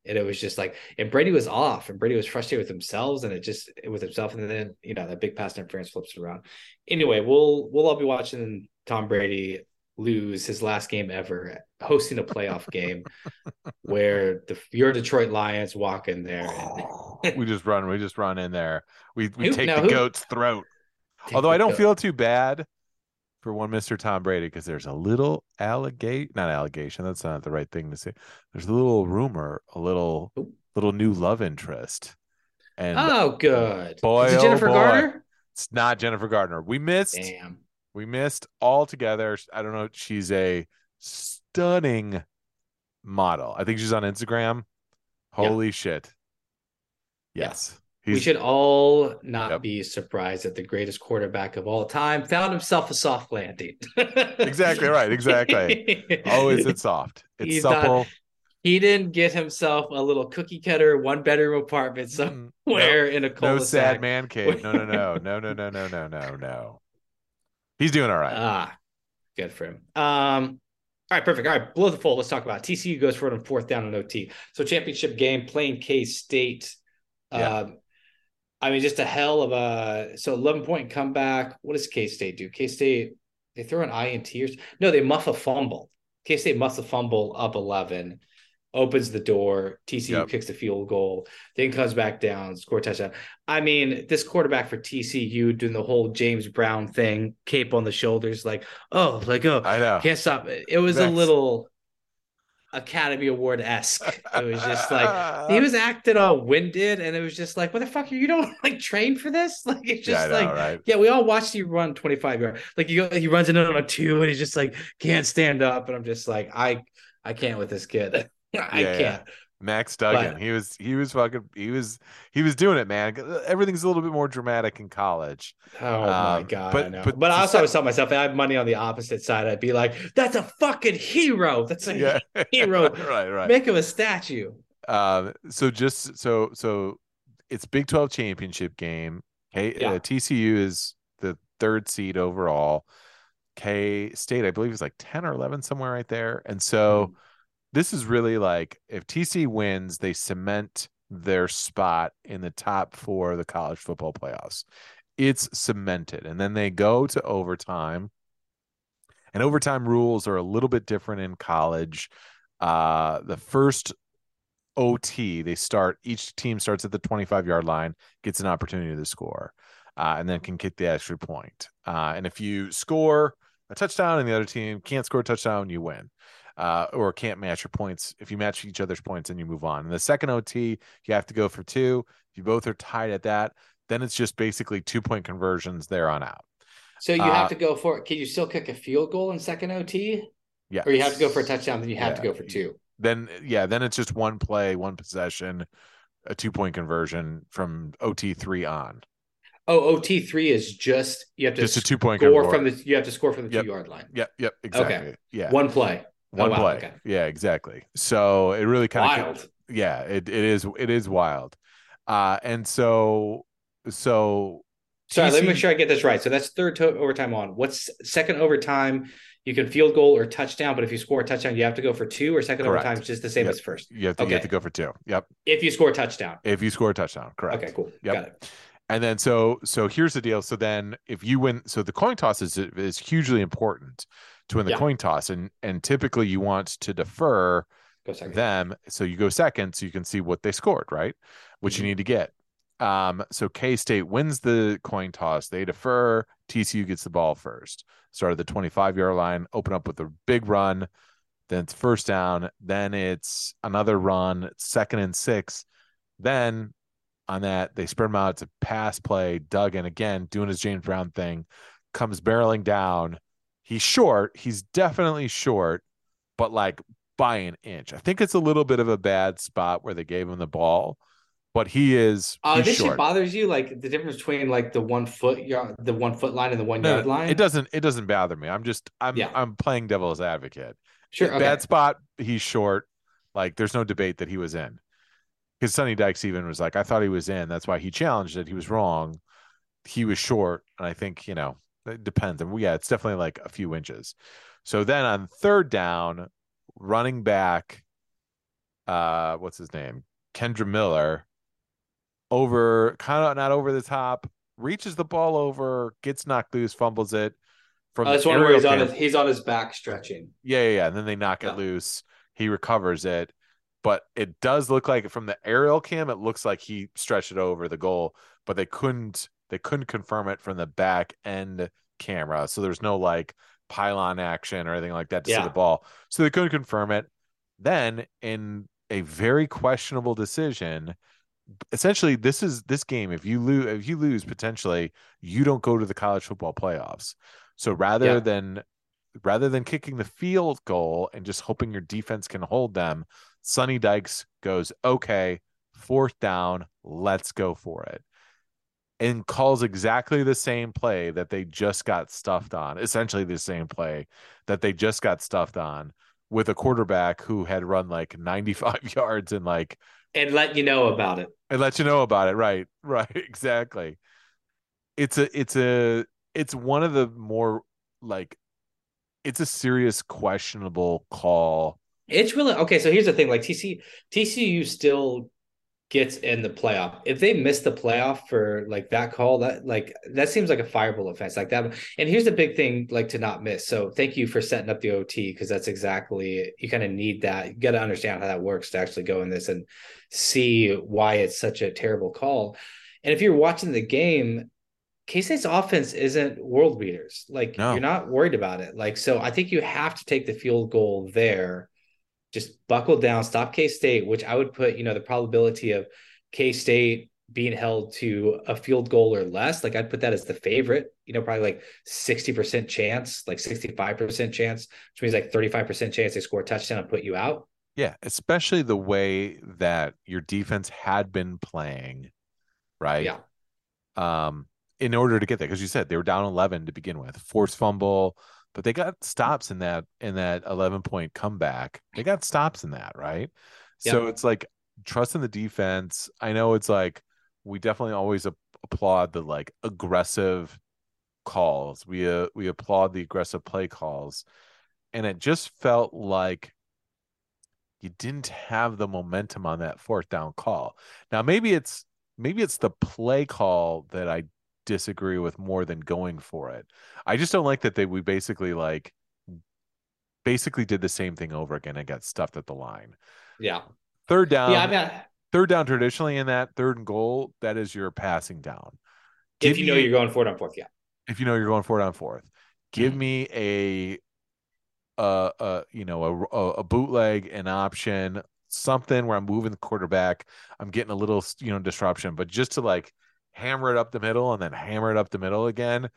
And it was just like, and Brady was off, and Brady was frustrated with themselves, and it just with himself, and then you know that big pass interference flips around. Anyway, we'll we'll all be watching Tom Brady lose his last game ever, hosting a playoff game where the your Detroit Lions walk in there. And oh, we just run, we just run in there. We we Who- take now the who- goat's throat. take Although I don't goat. feel too bad for one Mr. Tom Brady because there's a little allegation, not allegation. That's not the right thing to say. There's a little rumor, a little Oop. little new love interest, and Oh, good. Boy, Is it oh Jennifer boy. Garner? it's not Jennifer Gardner. We missed. Damn. We missed altogether. I don't know. She's a stunning model. I think she's on Instagram. Yeah. Holy shit. Yeah. Yes. we should all not Yep. be surprised that the greatest quarterback of all time found himself a soft landing. Exactly right, exactly. Oh, is it soft? It's He's not- supple. He didn't get himself a little cookie cutter one bedroom apartment Mm, somewhere in a no, no cul-de-sac. sad man cave. No, no, no, no, no, no, no, no, no, no. He's doing all right. Ah, good for him. Um, all right, perfect. All right, below the fold. Let's talk about it. TCU goes for it on fourth down and OT. So championship game playing K State. Yeah. Um, I mean, just a hell of a so eleven point comeback. What does K State do? K State they throw an INT or no? They muff a fumble. K State muffs a fumble up eleven, opens the door. TCU Yep. kicks the field goal, then comes back down, score touchdown. I mean, this quarterback for TCU doing the whole James Brown thing, cape on the shoulders, like, oh, like, oh, I know. can't stop it. It was a little Academy Award esque. It was just like he was acting all winded, and it was just like, what the fuck? You don't like train for this? Like it's yeah, just know, like, right? yeah, we all watched you run 25 yard. Like you go, he runs in on a two, and he's just like can't stand up, and I'm just like, I, I can't with this kid. I Yeah, yeah. can't. Max Duggan. But- he was he was fucking he was he was doing it, man. Everything's a little bit more dramatic in college. Oh my Um, god, but- I but But, I also set- always tell myself, if I have money on the opposite side, I'd be like, that's a fucking hero. That's a Yeah. hero. right, right. Make him a statue. Um, so just so so it's Big 12 championship game. K Yeah. uh, TCU is the third seed overall. K State, I believe, is like 10 or 11, somewhere right there. And so Mm-hmm. This is really like if TC wins, they cement their spot in the top four of the college football playoffs. It's cemented. And then they go to overtime. And overtime rules are a little bit different in college. Uh, the first OT, they start each team starts at the 25 yard line, gets an opportunity to score, uh, and then can kick the extra point. Uh, and if you score a touchdown and the other team can't score a touchdown, you win. Uh, or can't match your points. If you match each other's points, then you move on. In the second OT, you have to go for two. If you both are tied at that, then it's just basically two point conversions there on out. So you Uh, have to go for it. Can you still kick a field goal in second OT? Yeah. Or you have to go for a touchdown, then you have to go for two. Then yeah, then it's just one play, one possession, a two point conversion from OT three on. Oh, OT three is just you have to Just a two point score from the you have to score from the Yep. two yard line. Yep, yep, exactly. Yeah. One play. One oh, wow, play. okay. Yeah, exactly. So it really kind of yeah, it, it is it is wild. Uh and so so Sorry, let me make sure I get this right. So that's third to- overtime on. What's second overtime? you can field goal or touchdown, but if you score a touchdown, you have to go for two or second Correct. overtime, is just the same Yep. as first. You have to you have to go for two. Yep. If you score a touchdown. If you score a touchdown, correct. Okay, cool. Yep. Got it. And then so so here's the deal. So then if you win, so the coin toss is is hugely important to win the Yeah. coin toss, and and typically you want to defer them so you go second so you can see what they scored, right? Which Mhm. you need to get. Um, so K State wins the coin toss. They defer. TCU gets the ball first. Start at the 25 yard line, open up with a big run. Then it's first down. Then it's another run, second and six. Then on that, they spread him out. It's a pass play. Duggan again doing his James Brown thing, comes barreling down. He's short. He's definitely short, but like by an inch. I think it's a little bit of a bad spot where they gave him the ball, but he is. Uh, he's this shit bothers you, like the difference between like the one foot yard, the one foot line, and the one No, yard line. It doesn't. It doesn't bother me. I'm just. I'm. Yeah. I'm playing devil's advocate. Sure. Okay. Bad spot. He's short. Like there's no debate that he was in. Because Sonny Dykes even was like, I thought he was in. That's why he challenged it. He was wrong. He was short, and I think you know it depends. And yeah, it's definitely like a few inches. So then on third down, running back, uh, what's his name? Kendre Miller, over kind of not over the top, reaches the ball over, gets knocked loose, fumbles it. From Oh, that's one where he's on his he's on his back stretching. yeah, yeah, yeah. And then they knock Yeah. it loose. He recovers it, but it does look like from the aerial cam, it looks like he stretched it over the goal, but they couldn't they couldn't confirm it from the back end camera. So there's no like pylon action or anything like that to see the ball. So they couldn't confirm it. Then in a very questionable decision, essentially this is this game. If you lose if you lose potentially, you don't go to the college football playoffs. So rather Yeah. than rather than kicking the field goal and just hoping your defense can hold them, Sonny Dykes goes, okay, fourth down, let's go for it. And calls exactly the same play that they just got stuffed on, essentially the same play that they just got stuffed on with a quarterback who had run like 95 yards and like, and let you know about it. and let you know about it. Right. Right. Exactly. It's a, it's a, it's one of the more like, it's a serious questionable call. It's really okay. So here's the thing: like TC, TCU still gets in the playoff. If they miss the playoff for like that call, that like that seems like a fireball offense like that. And here's the big thing: like to not miss. So thank you for setting up the OT because that's exactly you kind of need that. You got to understand how that works to actually go in this and see why it's such a terrible call. And if you're watching the game, K State's offense isn't world beaters. Like No. you're not worried about it. Like so, I think you have to take the field goal there. Just buckle down, stop K State, which I would put, you know, the probability of K State being held to a field goal or less. Like I'd put that as the favorite. You know, probably like sixty percent chance, like sixty five percent chance, which means like thirty five percent chance they score a touchdown and put you out. Yeah, especially the way that your defense had been playing, right? Yeah. Um, in order to get there, because you said they were down 11 to begin with, force fumble, but they got stops in that in that 11 point comeback. They got stops in that, right? So it's like trust in the defense. I know it's like we definitely always ap- applaud the like aggressive calls. We uh, we applaud the aggressive play calls, and it just felt like you didn't have the momentum on that fourth down call. Now maybe it's maybe it's the play call that I disagree with more than going for it. I just don't like that they we basically like basically did the same thing over again and got stuffed at the line. Yeah. Third down, yeah. I mean, third down traditionally in that third and goal, that is your passing down. if you know me- you're going for it on fourth, yeah. if you know you're going for it on fourth, give Mhm. me a uh uh you know a, a a bootleg an option something where I'm moving the quarterback I'm getting a little you know disruption but just to like hammer it up the middle and then hammer it up the middle again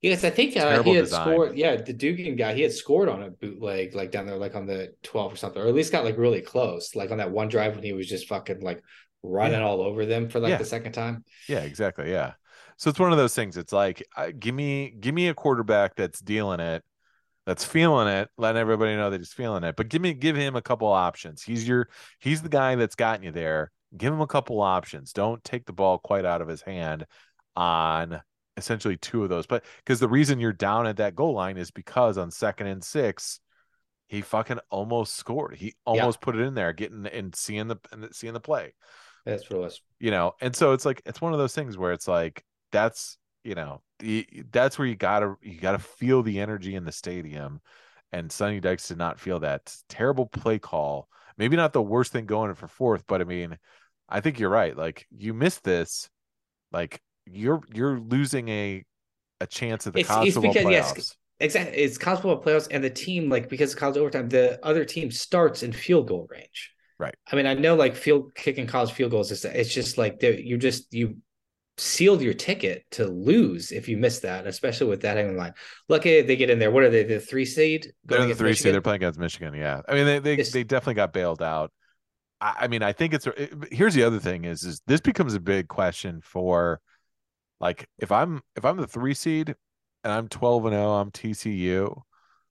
Yes, I think uh, he had design. scored. Yeah, the Duggan guy, he had scored on a bootleg, like down there, like on the 12 or something, or at least got like really close, like on that one drive when he was just fucking like running Yeah. all over them for like Yeah. the second time. yeah exactly yeah so it's one of those things it's like uh, give me give me a quarterback that's dealing it that's feeling it letting everybody know that he's feeling it but give me give him a couple options he's your he's the guy that's gotten you there give him a couple options don't take the ball quite out of his hand on essentially two of those. But because the reason you're down at that goal line is because on second and six, he fucking almost scored. He almost put it in there, getting and seeing the and seeing the play. That's it was. You know, and so it's like it's one of those things where it's like that's you know that's where you gotta you gotta feel the energy in the stadium. And Sonny Dykes did not feel that terrible play call. Maybe not the worst thing going for fourth, but I mean, I think you're right. Like you missed this, like you're you're losing a a chance at the It's- college it's because- yes, playoffs. Exactly. It's college football playoffs, and the team, like, because of college overtime, the other team starts in field goal range. Right. I mean, I know, like, field kicking college field goals is it's just like you just you sealed your ticket to lose if you miss that, especially with that hanging line. Lucky they get in there. What are they? The three seed? They're the three seed. They're playing against Michigan. Yeah, I mean they they, they definitely got bailed out. I, I mean I think it's it, here's the other thing is is this becomes a big question for like if I'm if I'm the three seed and I'm 12 and 0 I'm TCU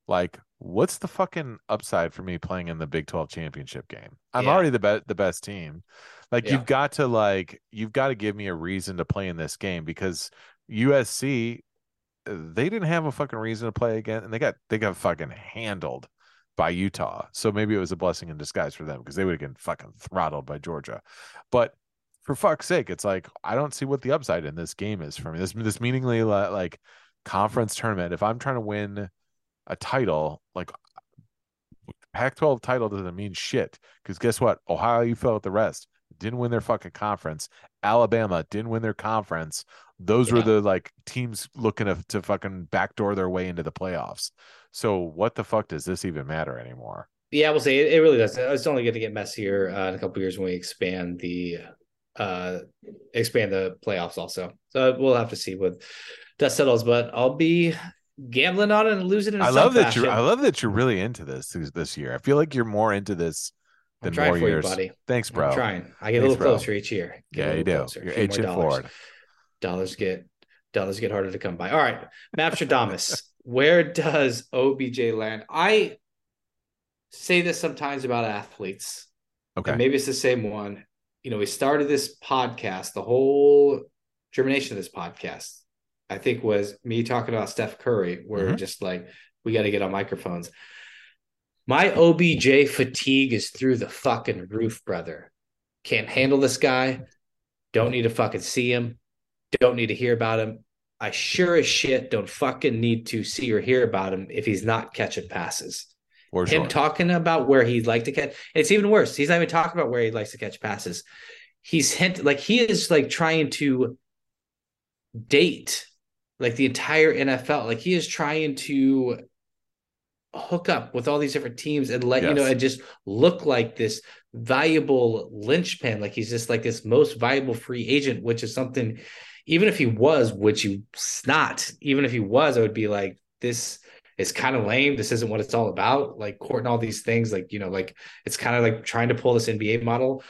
like what's the fucking upside for me playing in the Big 12 championship game? I'm Yeah. already the best the best team. Like Yeah. you've got to like you've got to give me a reason to play in this game because USC uh, they didn't have a fucking reason to play again and they got they got fucking handled by Utah. So maybe it was a blessing in disguise for them because they would have been fucking throttled by Georgia. But for fuck's sake, it's like I don't see what the upside in this game is for me. This this meaningly like conference tournament. If I'm trying to win a title, like Pac-12 title doesn't mean shit because guess what? Ohio, you fell at the rest. Didn't win their fucking conference. Alabama didn't win their conference. Those were the like teams looking to, to fucking backdoor their way into the playoffs. So what the fuck does this even matter anymore? Yeah, we'll see. It, it really does. It's only going to get messier uh, in a couple years when we expand the uh expand the playoffs also. So we'll have to see what that settles. But I'll be gambling on it and losing it. In I love that fashion. you're I love that you're really into this this year. I feel like you're more into this than more for years. you, buddy. Thanks, bro. I'm trying. I get a little bro. closer each year. Get Yeah, you do. closer. You're dollars. forward. Dollars get dollars get harder to come by. All right, Mapstradamus. where does OBJ land? I say this sometimes about athletes. Okay. maybe it's the same one. You know, we started this podcast, the whole germination of this podcast, I think was me talking about Steph Curry, where Mhm. just like we got to get on microphones. My OBJ fatigue is through the fucking roof, brother. Can't handle this guy. Don't need to fucking see him. Don't need to hear about him. I sure as shit don't fucking need to see or hear about him if he's not catching passes For him sure. talking about where he'd like to catch. It's even worse. He's not even talking about where he likes to catch passes. He's hint like he is like trying to date like the entire NFL. Like he is trying to hook up with all these different teams and let you know and just look like this valuable linchpin. Like he's just like this most valuable free agent, which is something. Even if he was, which he's not. Even if he was, I would be like, this is kind of lame. This isn't what it's all about. Like courting all these things, like you know, like it's kind of like trying to pull this NBA model,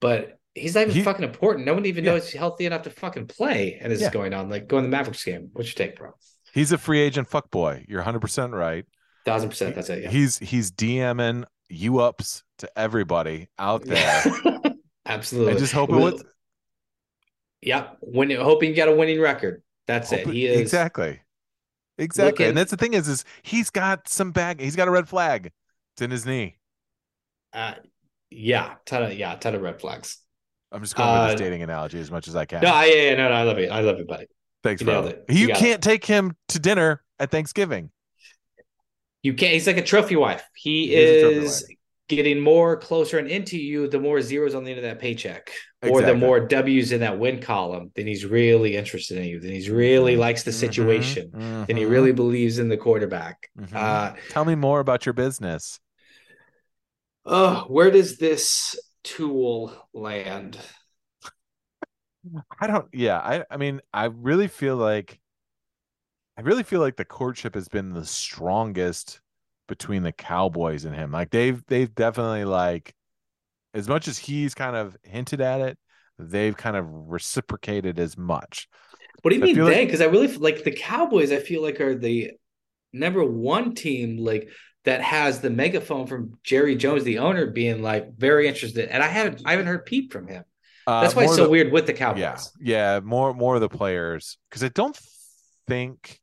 but he's not even He- fucking important. No one even Yeah. knows he's healthy enough to fucking play, and this Yeah. is going on. Like going in the Mavericks game. What's your take, bro? He's a free agent fuck boy. You're 100% right. Thousand percent. That's it. Yeah. He's he's DMing you ups to everybody out there. Absolutely. I just hope it with Yep. When hoping you got a winning record. That's it. He is exactly. Exactly. looking- and that's the thing is is he's got some bag he's got a red flag. It's in his knee. Uh, yeah, ton of yeah, ton of red flags. I'm just going with Uh, this dating analogy as much as I can. No, I, yeah, yeah, no, no, I love it. I love it, buddy. Thanks, you bro. it. You, You can't take him to dinner at Thanksgiving. You can't. He's like a trophy wife. He, He is a trophy is getting more closer and into you. The more zeros on the end of that paycheck, or the more W's in that win column, then he's really interested in you. Then he's really likes the Mhm, situation. Then he mhm, really believes in the quarterback. mhm. Uh, Tell me more about your business. oh, where does this tool land? I don't yeah, I I mean, I really feel like I really feel like the courtship has been the strongest between the Cowboys and him. Like they've they've definitely like as much as he's kind of hinted at it, they've kind of reciprocated as much. What do you I mean they? Because I really like the Cowboys. I feel like are the number one team like that has the megaphone from Jerry Jones, the owner, being like very interested. And I haven't I haven't heard peep from him. Uh, That's why it's so the- weird with the Cowboys. Yeah, yeah, more more of the players because I don't think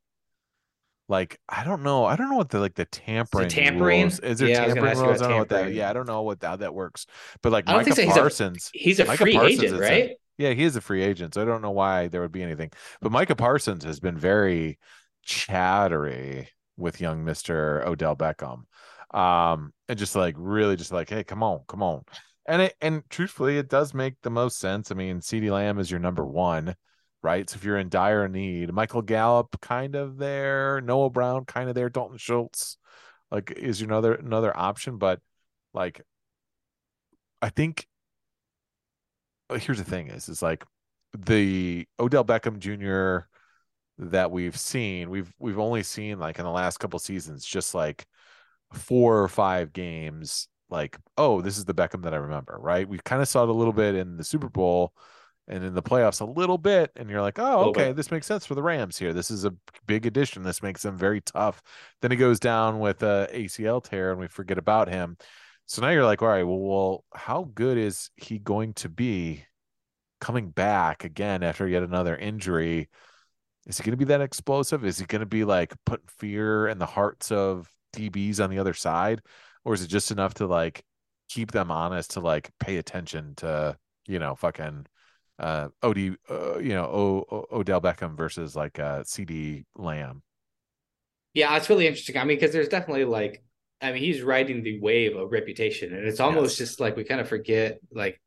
like I don't know. I don't know what the like the tampering tampering? rules. Is there Yeah, tampering rules? I don't know what that. Yeah, I don't know what how that works. But like Micah so. He's a- Parsons, He's a Micah free Parsons agent, right? yeah, he is a free agent, so I don't know why there would be anything. But Micah Parsons has been very chattery with young Mister Odell Beckham, um, and just like really, just like, hey, come on, come on, and it and truthfully, it does make the most sense. I mean, CeeDee Lamb is your number one, right? So if you're in dire need, Michael Gallup kind of there, Noah Brown kind of there, Dalton Schultz, like is another another option, but like, I think uh, here's the thing is is like the Odell Beckham Jr. that we've seen, we've we've only seen like in the last couple seasons, just like four or five games, like, oh, this is the Beckham that I remember, right? We kind of saw it a little bit in the Super Bowl and in the playoffs a little bit, and you're like, oh, okay, this makes sense for the Rams here. This is a big addition. This makes them very tough. Then he goes down with a ACL tear, and we forget about him. So now you're like, all right, well, well, how good is he going to be coming back again after yet another injury? Is he going to be that explosive? Is he going to be like putting fear in the hearts of DBs on the other side, or is it just enough to like keep them honest to like pay attention to you know fucking uh Od uh, you know o- o- Odell Beckham versus like uh CeeDee Lamb? Yeah, it's really interesting. I mean, because there's definitely like, I mean, he's riding the wave of reputation, and it's almost Yes. just like we kind of forget, like,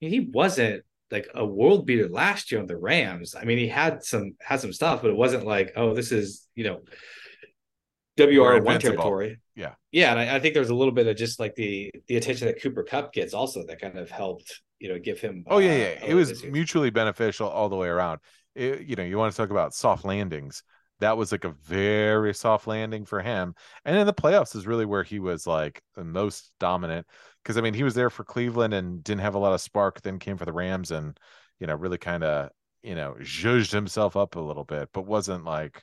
he wasn't like a world beater last year on the Rams. I mean, he had some had some stuff, but it wasn't like, oh, this is you know, WR one territory. Yeah. yeah, and I, I think there's a little bit of just like the the attention that Cooper Kupp gets also that kind of helped, you know, give him. Oh yeah, uh, yeah. It was mutually beneficial all the way around. It, you know, you want to talk about soft landings. That was like a very soft landing for him. And in the playoffs is really where he was like the most dominant. Because I mean, he was there for Cleveland and didn't have a lot of spark. Then came for the Rams and you know really kind of you know zhuzhed himself up a little bit, but wasn't like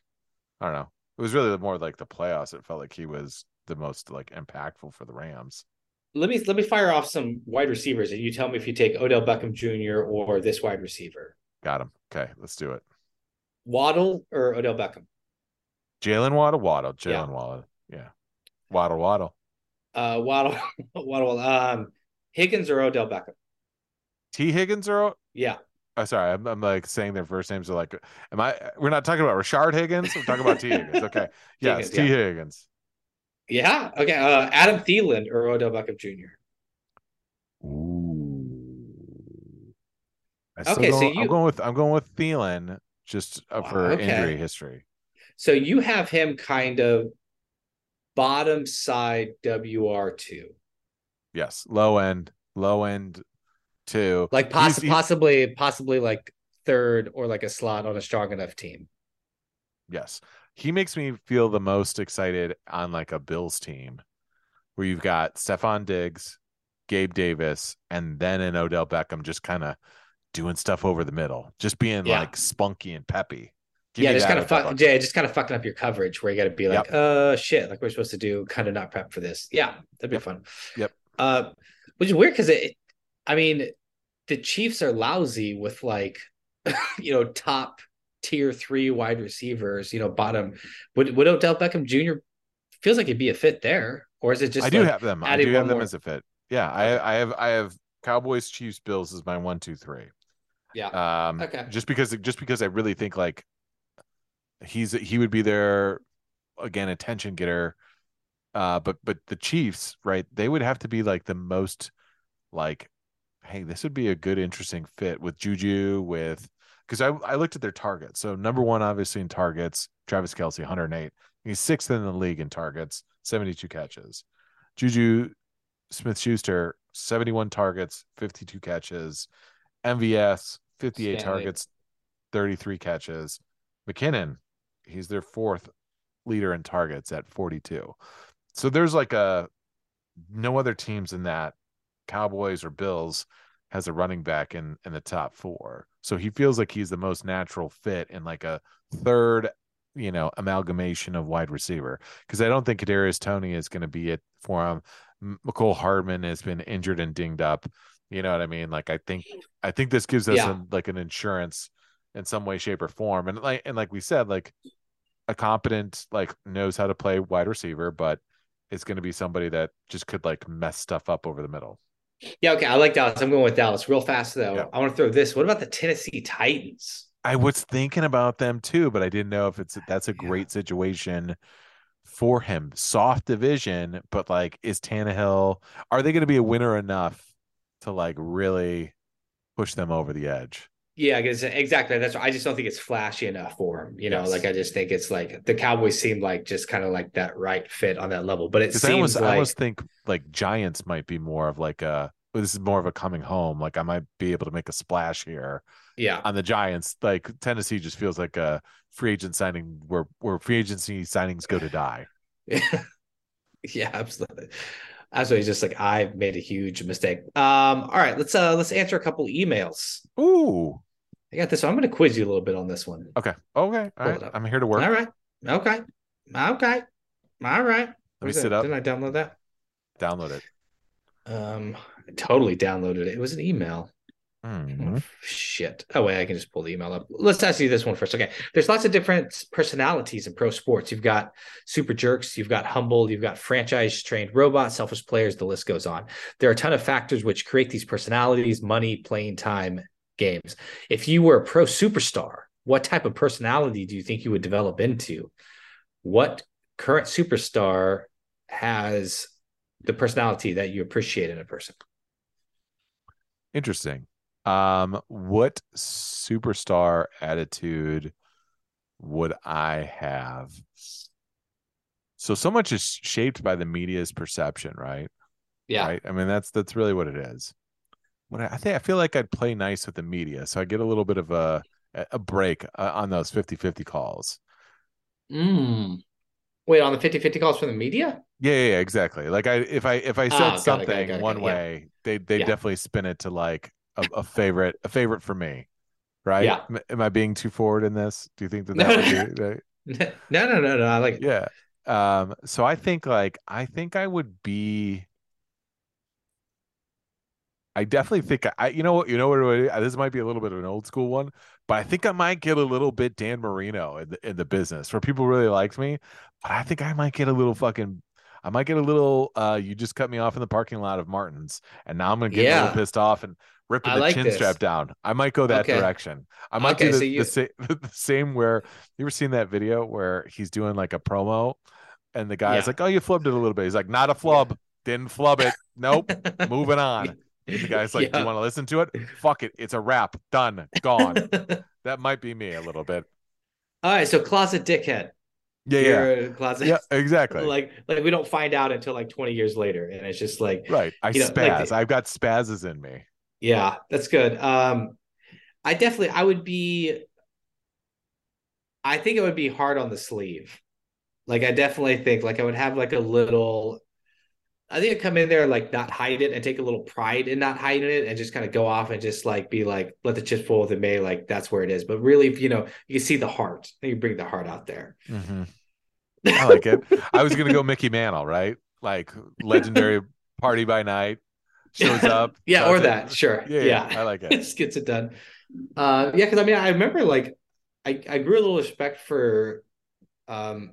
I don't know. It was really more like the playoffs. It felt like he was the most like impactful for the Rams. Let me let me fire off some wide receivers, and you tell me if you take Odell Beckham Jr. or this wide receiver, Got him. Okay, let's do it. Waddle or Odell Beckham. Jalen Waddle, Waddle, Jalen Yeah. Waddle. Yeah, Waddle, Waddle. Uh, Waddle, Waddle, um, Higgins or Odell Beckham. Tee Higgins or Yeah, oh, sorry, I'm, I'm like saying their first names are like, am I? We're not talking about Richard Higgins. We're talking about Tee Higgins. Okay, yes, Higgins, T. yeah. Higgins. Yeah. Okay, uh, Adam Thielen or Odell Beckham Jr. Ooh. Okay, so going- I'm going with I'm going with Thielen just uh, for okay. injury history. So you have him kind of bottom side WR two, Yes, low end, low end two. like poss- He's- he- possibly, possibly like third or like a slot on a strong enough team. Yes. He makes me feel the most excited on like a Bills team where you've got Stefon Diggs, Gabe Davis, and then an Odell Beckham just kind of doing stuff over the middle, just being Yeah. like spunky and peppy. Give yeah, just kind of fuck, yeah, just kind of fucking up your coverage where you got to be like, uh, shit, like we're supposed to do, kind of not prep for this. Yeah, that'd be Yep. fun. Yep. Uh, which is weird because it, I mean, the Chiefs are lousy with like, you know, top tier three wide receivers. You know, bottom. Would would Odell Beckham Jr. feels like he'd be a fit there, or is it just? I do like- have them. I do have them more? as a fit. Yeah, I I have I have Cowboys, Chiefs, Bills is my one, two, three. Yeah. Um, Okay. just because just because I really think like he's he would be their again attention getter. Uh, but but the Chiefs, right? They would have to be like the most like, hey, this would be a good, interesting fit with Juju with because I I looked at their targets. So number one, obviously in targets, Travis Kelce, 108. He's sixth in the league in targets, 72 catches. Juju Smith Schuster, 71 targets, 52 catches. MVS, 58 Stanley. targets, 33 catches. McKinnon, he's their fourth leader in targets at 42. So there's like a no other teams in that Cowboys or Bills has a running back in in the top four. So he feels like he's the most natural fit in like a third, you know, amalgamation of wide receiver. Because I don't think Kadarius Toney is going to be it for him. Mecole Hardman has been injured and dinged up. You know what I mean? Like I think I think this gives us Yeah. a, like an insurance in some way, shape, or form. And like and like we said, like a competent like knows how to play wide receiver, but it's going to be somebody that just could like mess stuff up over the middle. Yeah, okay. I like Dallas. I'm going with Dallas. Real fast though. Yeah. I want to throw this. What about the Tennessee Titans? I was thinking about them too, but I didn't know if it's that's a Yeah. great situation for him. Soft division, but like, is Tannehill? Are they going to be a winner enough to like really push them over the edge? Yeah, guess exactly. That's I just don't think it's flashy enough for him. You know, Yes. like I just think it's like the Cowboys seem like just kind of like that right fit on that level. But it seems I almost, like I almost think like Giants might be more of like a. This is more of a coming home. Like I might be able to make a splash here yeah, on the Giants. Like Tennessee just feels like a free agent signing where where free agency signings go to die. yeah, absolutely. Absolutely, just like I made a huge mistake. Um, all right, let's uh let's answer a couple emails. Ooh. I got this. One. I'm going to quiz you a little bit on this one. Okay. Okay. All right. I'm here to work. All right. Okay. Okay. All right. Let me sit that? up. Didn't I download that? Download it. Um, I totally downloaded it. It was an email. Mhm. Oh, shit. Oh wait, I can just pull the email up. Let's ask you this one first. Okay. There's lots of different personalities in pro sports. You've got super jerks, you've got humble, you've got franchise trained robots, selfish players, the list goes on. There are a ton of factors which create these personalities, money, playing time, games. If you were a pro superstar, what type of personality do you think you would develop into? What current superstar has the personality that you appreciate in a person? Interesting. Um, what superstar attitude would I have? So so much is shaped by the media's perception, right? Yeah. Right. I mean, that's that's really what it is. What I, I think I feel like I'd play nice with the media, so I get a little bit of a a break uh, on those 50-50 calls. Mm. Wait, on the 50 50 calls from the media? Yeah, yeah, yeah, exactly. Like I if I if I said Ah, got it, got it, something got it, got it, one yeah. way, they they Yeah. definitely spin it to like a, a favorite a favorite for me. Right? Yeah. Am, am I being too forward in this? Do you think that that would be right? no, no, no, no. I like it. Yeah. Um so I think like I think I would be I definitely think I, you know what you know what this might be a little bit of an old school one, but I think I might get a little bit Dan Marino in the in the business where people really liked me, but I think I might get a little fucking I might get a little uh you just cut me off in the parking lot of Martin's and now I'm gonna get a little pissed off and ripping I the like chin this. strap down. I might go that Okay. direction. I might Okay, do the, so you- the, sa- the same where you ever seen that video where he's doing like a promo and the guy's Yeah. like, Oh, you flubbed it a little bit. He's like, not a flub, didn't flub it. Nope. Moving on. The guy's like, Do you want to listen to it? Fuck it. It's a wrap. Done. Gone. that might be me a little bit. All right, so closet dickhead. Yeah, You're yeah. closet. Yeah, exactly. Like, like we don't find out until like 20 years later, and it's just like, right. I you know, like spaz. the- I've got spazzes in me. yeah, that's good. Um, I definitely, I would be. I think it would be hard on the sleeve. Like, I definitely think like I would have like a little. I think I'd come in there like not hide it and take a little pride in not hiding it and just kind of go off and just like be like let the chips fall with the may like that's where it is. But really, you know, you can see the heart. You bring the heart out there. Mhm. I like it. I was gonna go Mickey Mantle, right? Like legendary party by night shows up. yeah, or it. that. Sure. Yeah, Yeah. yeah, I like it. Just gets it done. Uh, yeah, because I mean, I remember like I, I grew a little respect for um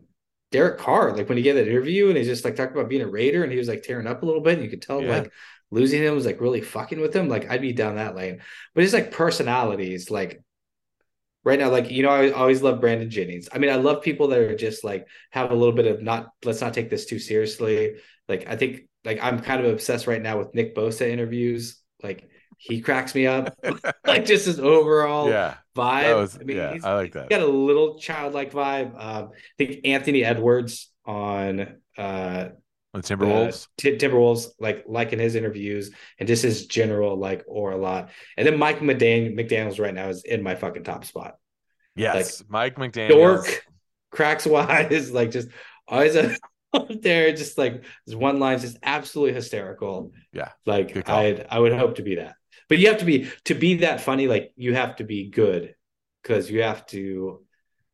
Derek Carr, like when he gave that interview and he just like talked about being a Raider and he was like tearing up a little bit, and you could tell Yeah. like losing him was like really fucking with him. Like I'd be down that lane. But it's like personalities, like right now, like you know, I always love Brandon Jennings. I mean, I love people that are just like have a little bit of not let's not take this too seriously. Like I think like I'm kind of obsessed right now with Nick Bosa interviews. Like he cracks me up. like just his overall Yeah. vibe. Was I mean, yeah, he's, I like that. got a little childlike vibe. Um, I think Anthony Edwards on uh The Timberwolves. Tim- Timberwolves, like like in his interviews and just his general like or a lot. And then Mike McDaniel, McDaniel's right now is in my fucking top spot. yes. Mike McDaniel. Dork, cracks wise, like just always up there, just like this one line, just absolutely hysterical. Yeah, like. I I would hope to be that, but you have to be to be that funny. Like you have to be good because you have to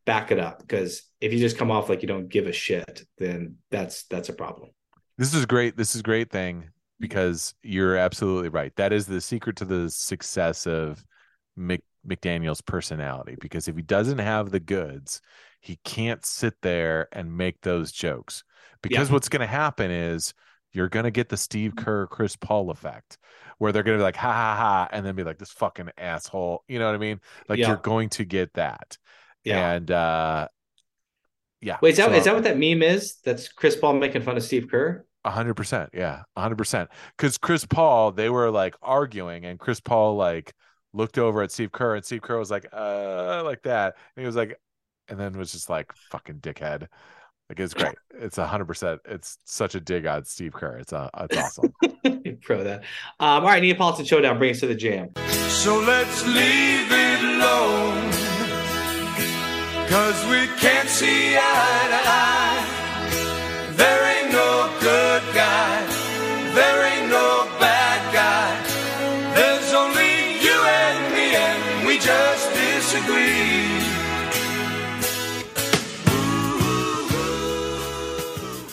back it up. Because if you just come off like you don't give a shit, then that's that's a problem. This is great. This is a great thing because you're absolutely right. That is the secret to the success of Mc, McDaniel's personality. Because if he doesn't have the goods, he can't sit there and make those jokes because Yeah. what's going to happen is you're going to get the Steve Kerr, Chris Paul effect where they're going to be like, ha ha ha, and then be like, this fucking asshole. You know what I mean? Like Yeah. you're going to get that. Yeah. And, uh, yeah. Wait, is that, so- is that what that meme is? That's Chris Paul making fun of Steve Kerr? A hundred percent, yeah, a hundred percent. Because Chris Paul, they were like arguing, and Chris Paul like looked over at Steve Kerr, and Steve Kerr was like, "Uh," like that, and he was like, and then was just like, "Fucking dickhead." Like it's great. It's a hundred percent. It's such a dig on Steve Kerr. It's a, it's awesome. Pro that. Um, all right, Neapolitan Showdown, bring us to the jam. So let's leave it alone. Cause we can't see eye to eye.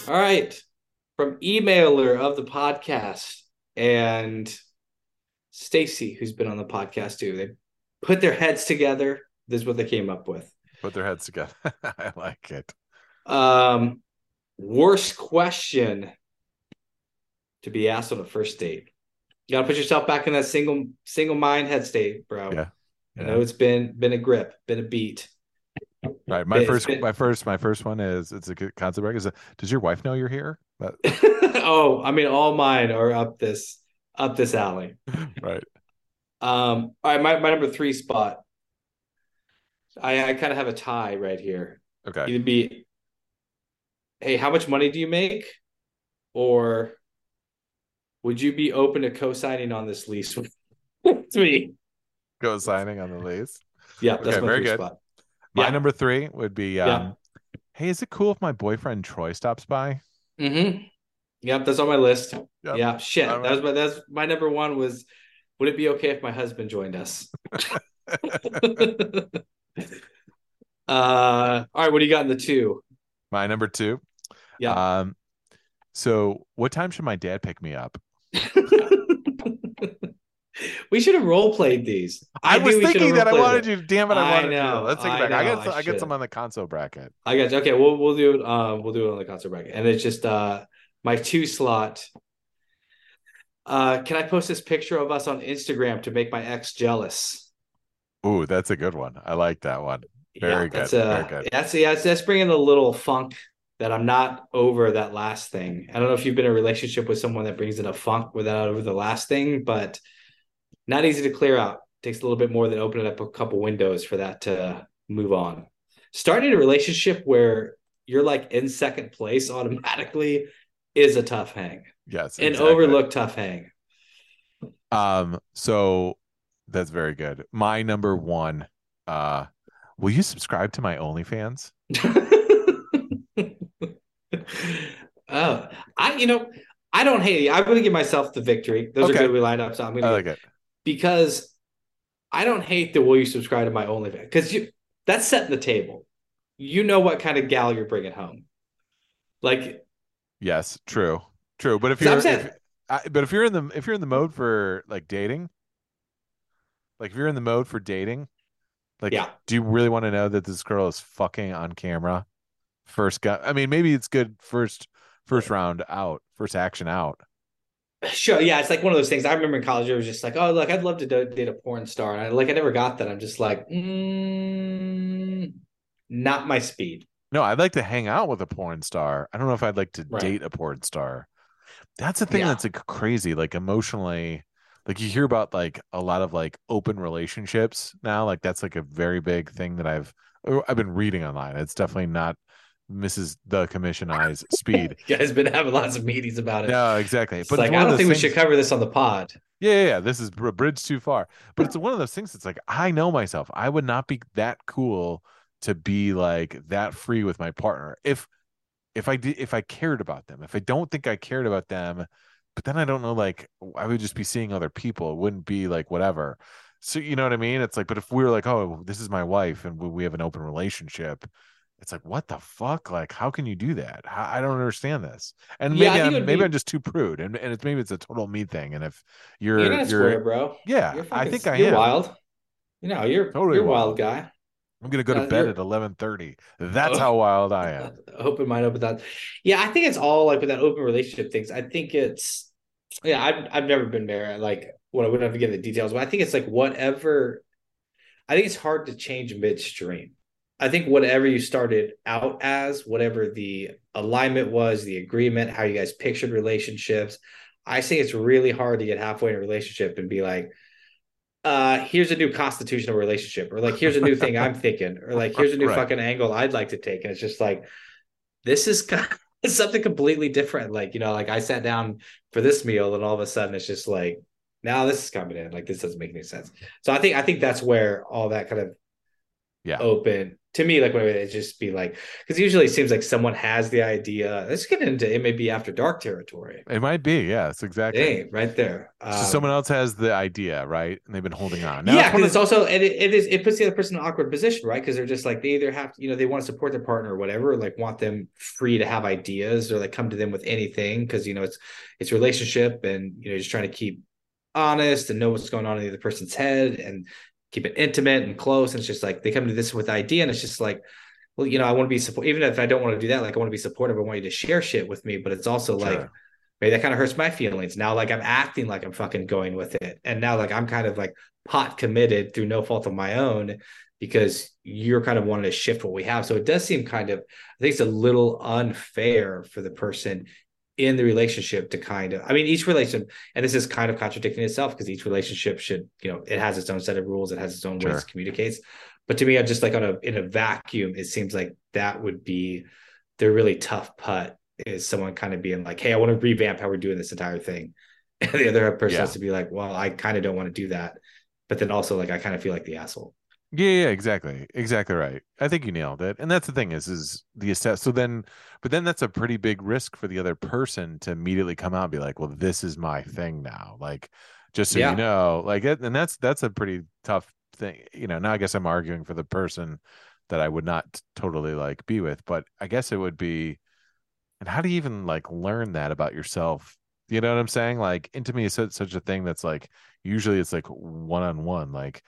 All right. From emailer of the podcast and Stacy, who's been on the podcast too. They put their heads together. This is what they came up with. Put their heads together. I like it. Um, worst question to be asked on a first date. You gotta put yourself back in that single single mind head state, bro. Yeah. I know it's been been a grip, been a beat. Right. My first, my first, my first one is it's a good concept. Break. Is a, does your wife know you're here? That, oh, I mean, all mine are up this up this alley. right. Um, all right, my, my number three spot. I, I kind of have a tie right here. Okay. Either be, hey, how much money do you make? Or would you be open to co-signing on this lease with me? Go signing on the lease. Yeah, that's Okay, my very good. spot. My Yeah. number three would be, um, Yeah. hey, is it cool if my boyfriend Troy stops by? Mm-hmm. Yep, that's on my list. Yep. Yeah, shit. All That was my that's my number one was would it be okay if my husband joined us? uh all right, what do you got in the two? My number two. Yeah. Um, so what time should my dad pick me up? we should have role played these. I, was we should thinking that I wanted you. Damn it! I I wanted know, you. Let's take it I back. I know, get I I get some on the console bracket. I got you. Okay, we'll we'll do it. Um, we'll do it on the console bracket, and it's just uh my two slot. Uh, can I post this picture of us on Instagram to make my ex jealous? Ooh, that's a good one. I like that one. Very good, That's, uh, very good. That's yeah. That's, that's bringing a little funk that I'm not over that last thing. I don't know if you've been in a relationship with someone that brings in a funk without over the last thing, but not easy to clear out. Takes a little bit more than opening up a couple windows for that to move on. Starting a relationship where you're like in second place automatically is a tough hang. Yes, An exactly. overlooked tough hang. Um, so that's very good. My number one. Uh, will you subscribe to my OnlyFans? oh, I you know I don't hate you. I'm going to give myself the victory. Those Okay. are good we lined up, so I'm going I to like it. Because I don't hate the will you subscribe to my OnlyFans because you that's setting the table. You know what kind of gal you're bringing home. Like Yes, true, true. But if you're, saying- if, I, but if you're in the if you're in the mode for like dating, like if you're in the mode for dating, like, Yeah. do you really want to know that this girl is fucking on camera? First guy. I mean, maybe it's good first first round out, first action out. Sure, yeah, it's like one of those things. I remember in college, it was just like, oh, look, I'd love to do- date a porn star, and I, like I never got that. I'm just like, mm, not my speed. No, I'd like to hang out with a porn star. I don't know if I'd like to Right. date a porn star. That's the thing Yeah. that's like crazy, like emotionally. Like you hear about like a lot of like open relationships now. Like that's like a very big thing that I've I've been reading online. It's definitely not Mrs. the Commission Eyes speed. You guys been having lots of meetings about it. No, exactly. It's But like it's I don't think we should cover this on the pod. yeah, yeah, yeah. This is a bridge too far. But it's one of those things that's like I know myself. I would not be that cool to be like that free with my partner. If if I did if I cared about them. If I don't think I cared about them, but then I don't know like I would just be seeing other people. It wouldn't be like whatever. So you know what I mean? It's like but if we were like, "Oh, this is my wife and we have an open relationship." It's like, what the fuck? Like, how can you do that? How, I don't understand this. And maybe it I'm maybe be- I'm just too prude, and and it's maybe it's a total me thing. And if you're You're you're square, bro. yeah, You're I think I you're am. wild. You know, you're Totally you're wild wild. guy. I'm gonna go to Uh, bed you're- at 11:30. That's Oh. how wild I am. open mind open thought. Yeah, I think it's all like with that open relationship things. I think it's yeah, I've I've never been married. Like what I wouldn't have to get the details, but I think it's like whatever I think it's hard to change midstream. I think whatever you started out as, whatever the alignment was, the agreement, how you guys pictured relationships, I think it's really hard to get halfway in a relationship and be like, uh, here's a new constitutional relationship, or like here's a new thing I'm thinking, or like here's a new Right. fucking angle I'd like to take. And it's just like, this is kind of something completely different. Like, you know, like I sat down for this meal and all of a sudden it's just like, now this is coming in. Like this doesn't make any sense. So I think I think that's where all that kind of Yeah. open to me, like when it just be like because usually it seems like someone has the idea. Let's get into it may be after dark territory. It might be. Yes, exactly. Hey, right there. So Um, someone else has the idea, right? And they've been holding on. Now, yeah, because it's also and it, it is it puts the other person in an awkward position, right? Because they're just like they either have to, you know they want to support their partner or whatever, like want them free to have ideas or like come to them with anything because you know it's it's relationship and you know just trying to keep honest and know what's going on in the other person's head and keep it intimate and close. And it's just like they come to this with idea and it's just like, well, you know, I want to be support even if I don't want to do that, like I want to be supportive. I want you to share shit with me, but it's also like Sure. maybe that kind of hurts my feelings. Now, like I'm acting like I'm fucking going with it. And now like I'm kind of like pot committed through no fault of my own because you're kind of wanting to shift what we have. So it does seem kind of, I think it's a little unfair for the person in the relationship to kind of, I mean, each relationship, and this is kind of contradicting itself because each relationship should, you know, it has its own set of rules, it has its own Sure. ways it communicates. But to me, I'm just like on a in a vacuum, it seems like that would be the really tough putt is someone kind of being like, Hey, I want to revamp how we're doing this entire thing. And the other person Yeah. has to be like, Well, I kind of don't want to do that. But then also like I kind of feel like the asshole. Yeah, yeah, exactly. Exactly right. I think you nailed it. And that's the thing is is the assess so then but then that's a pretty big risk for the other person to immediately come out and be like, "Well, this is my mm. thing now." Like just so Yeah. you know, like it, and that's that's a pretty tough thing. You know, now I guess I'm arguing for the person that I would not totally like be with, but I guess it would be and how do you even like learn that about yourself? You know what I'm saying? Like intimacy is such, such a thing that's like usually it's like one on one. Like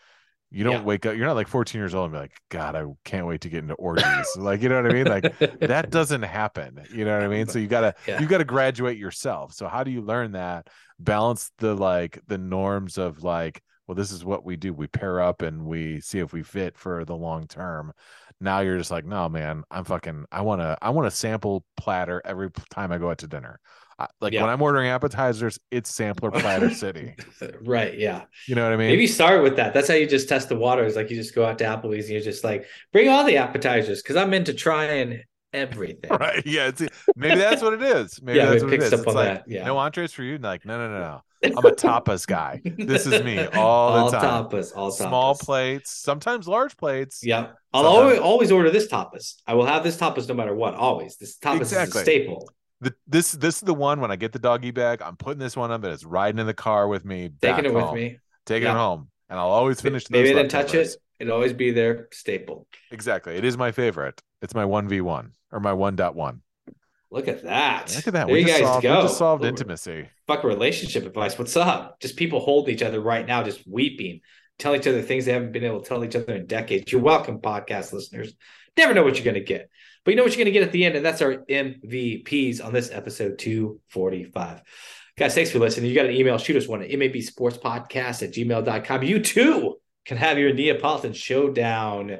you don't Yeah. wake up, you're not like 14 years old and be like, God, I can't wait to get into orgies. like, you know what I mean? Like that doesn't happen. You know what I mean? So you gotta Yeah. you gotta graduate yourself. So how do you learn that? Balance the like the norms of like, well, this is what we do. We pair up and we see if we fit for the long term. Now you're just like, no, man, I'm fucking. I want to. I want a sample platter every time I go out to dinner. Like Yeah. when I'm ordering appetizers, it's sampler platter city. right. Yeah. You know what I mean? Maybe start with that. That's how you just test the waters. Like you just go out to Applebee's and you're just like, bring all the appetizers because I'm into trying everything. Right. Yeah. Maybe that's what it is. Maybe Yeah, that's it what it picks is. up It's on like, that, yeah. No entrees for you. And like, no, no, no, no. I'm a tapas guy. This is me all, all the time. tapas, all Small plates, sometimes large plates. Yeah. I'll Sometimes- always, always order this tapas. I will have this tapas no matter what. Always. This tapas Exactly. is a staple. The, this this is the one when I get the doggy bag, I'm putting this one on, but it's riding in the car with me. Taking it with me. Taking Yeah. it home. And I'll always finish this. Maybe I didn't touch it. It'd always be there. Staple. Exactly. It is my favorite. It's my 1v1 or my 1.1. Look at that. Look at that. There we you just guys solved, go. we just solved Ooh, intimacy. Fuck relationship advice. What's up? Just people hold each other right now, just weeping, tell each other things they haven't been able to tell each other in decades. You're welcome, podcast listeners. Never know what you're going to get, but you know what you're going to get at the end, and that's our MVPs on this episode 245. Guys, thanks for listening. You got an email, shoot us one at mabsportspodcast at gmail.com. You too can have your Neapolitan Showdown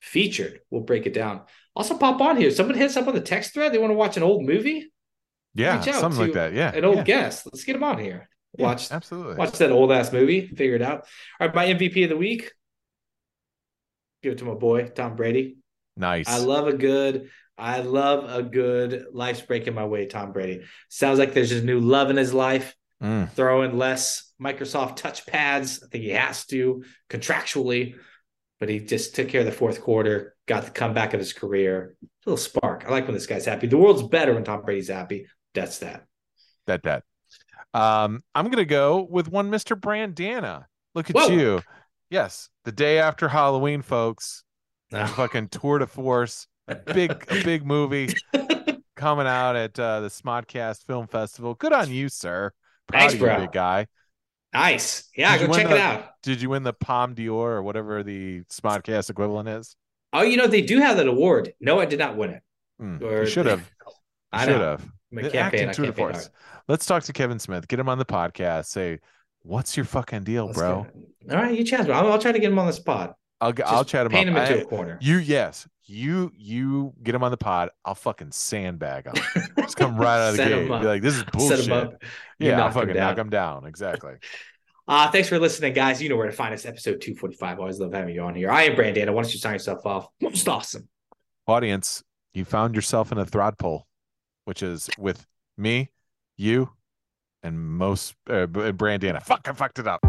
featured. We'll break it down. Also, pop on here. Someone hits up on the text thread. They want to watch an old movie, Yeah, something like that. Yeah. an old yeah, guest. Let's get him on here. yeah, Watch absolutely. watch that old ass movie. Figure it out. All right, my MVP of the week. Give it to my boy Tom Brady. Nice. I love a good. I love a good life's breaking my way. Tom Brady sounds like there's just new love in his life. Mm, Throwing less Microsoft touch pads. I think he has to contractually, but he just took care of the fourth quarter. Got the comeback of his career. A little spark. I like when this guy's happy. The world's better when Tom Brady's happy. That's that. that that. Um, I'm gonna go with one Mr. Brandana. Look at Whoa. you. Yes, the day after Halloween, folks. Fucking tour de force. A big, a big movie coming out at uh, the Smodcast Film Festival. Good on you, sir. Proud Thanks, you, bro. big guy. Nice. Yeah, Did go check the- it out. Did you win the Palme d'Or or whatever the Smodcast equivalent is? Oh, you know they do have that award. No, I did not win it. Hmm, Or- you should have. I Should have. I The can't pay acting it. I tour de can't pay it force. Let's talk to Kevin Smith. Get him on the podcast. Say, what's your fucking deal, Let's bro? All right, you chat. I'll, I'll try to get him on the spot. I'll g- I'll chat him paint up. him into I- a corner. you yes, you you get him on the pod. I'll fucking sandbag him. Just come right out of the gate. Be like, this is Set bullshit. him up. Yeah, I'll knock him fucking knock him down. Exactly. Uh, thanks for listening, guys. You know where to find us. Episode 245. Always love having you on here. I am Brandon. Why don't you sign yourself off? Most awesome. Audience, you found yourself in a throuple, which is with me, you, and most uh, Brandana. Fuck, I fucked it up.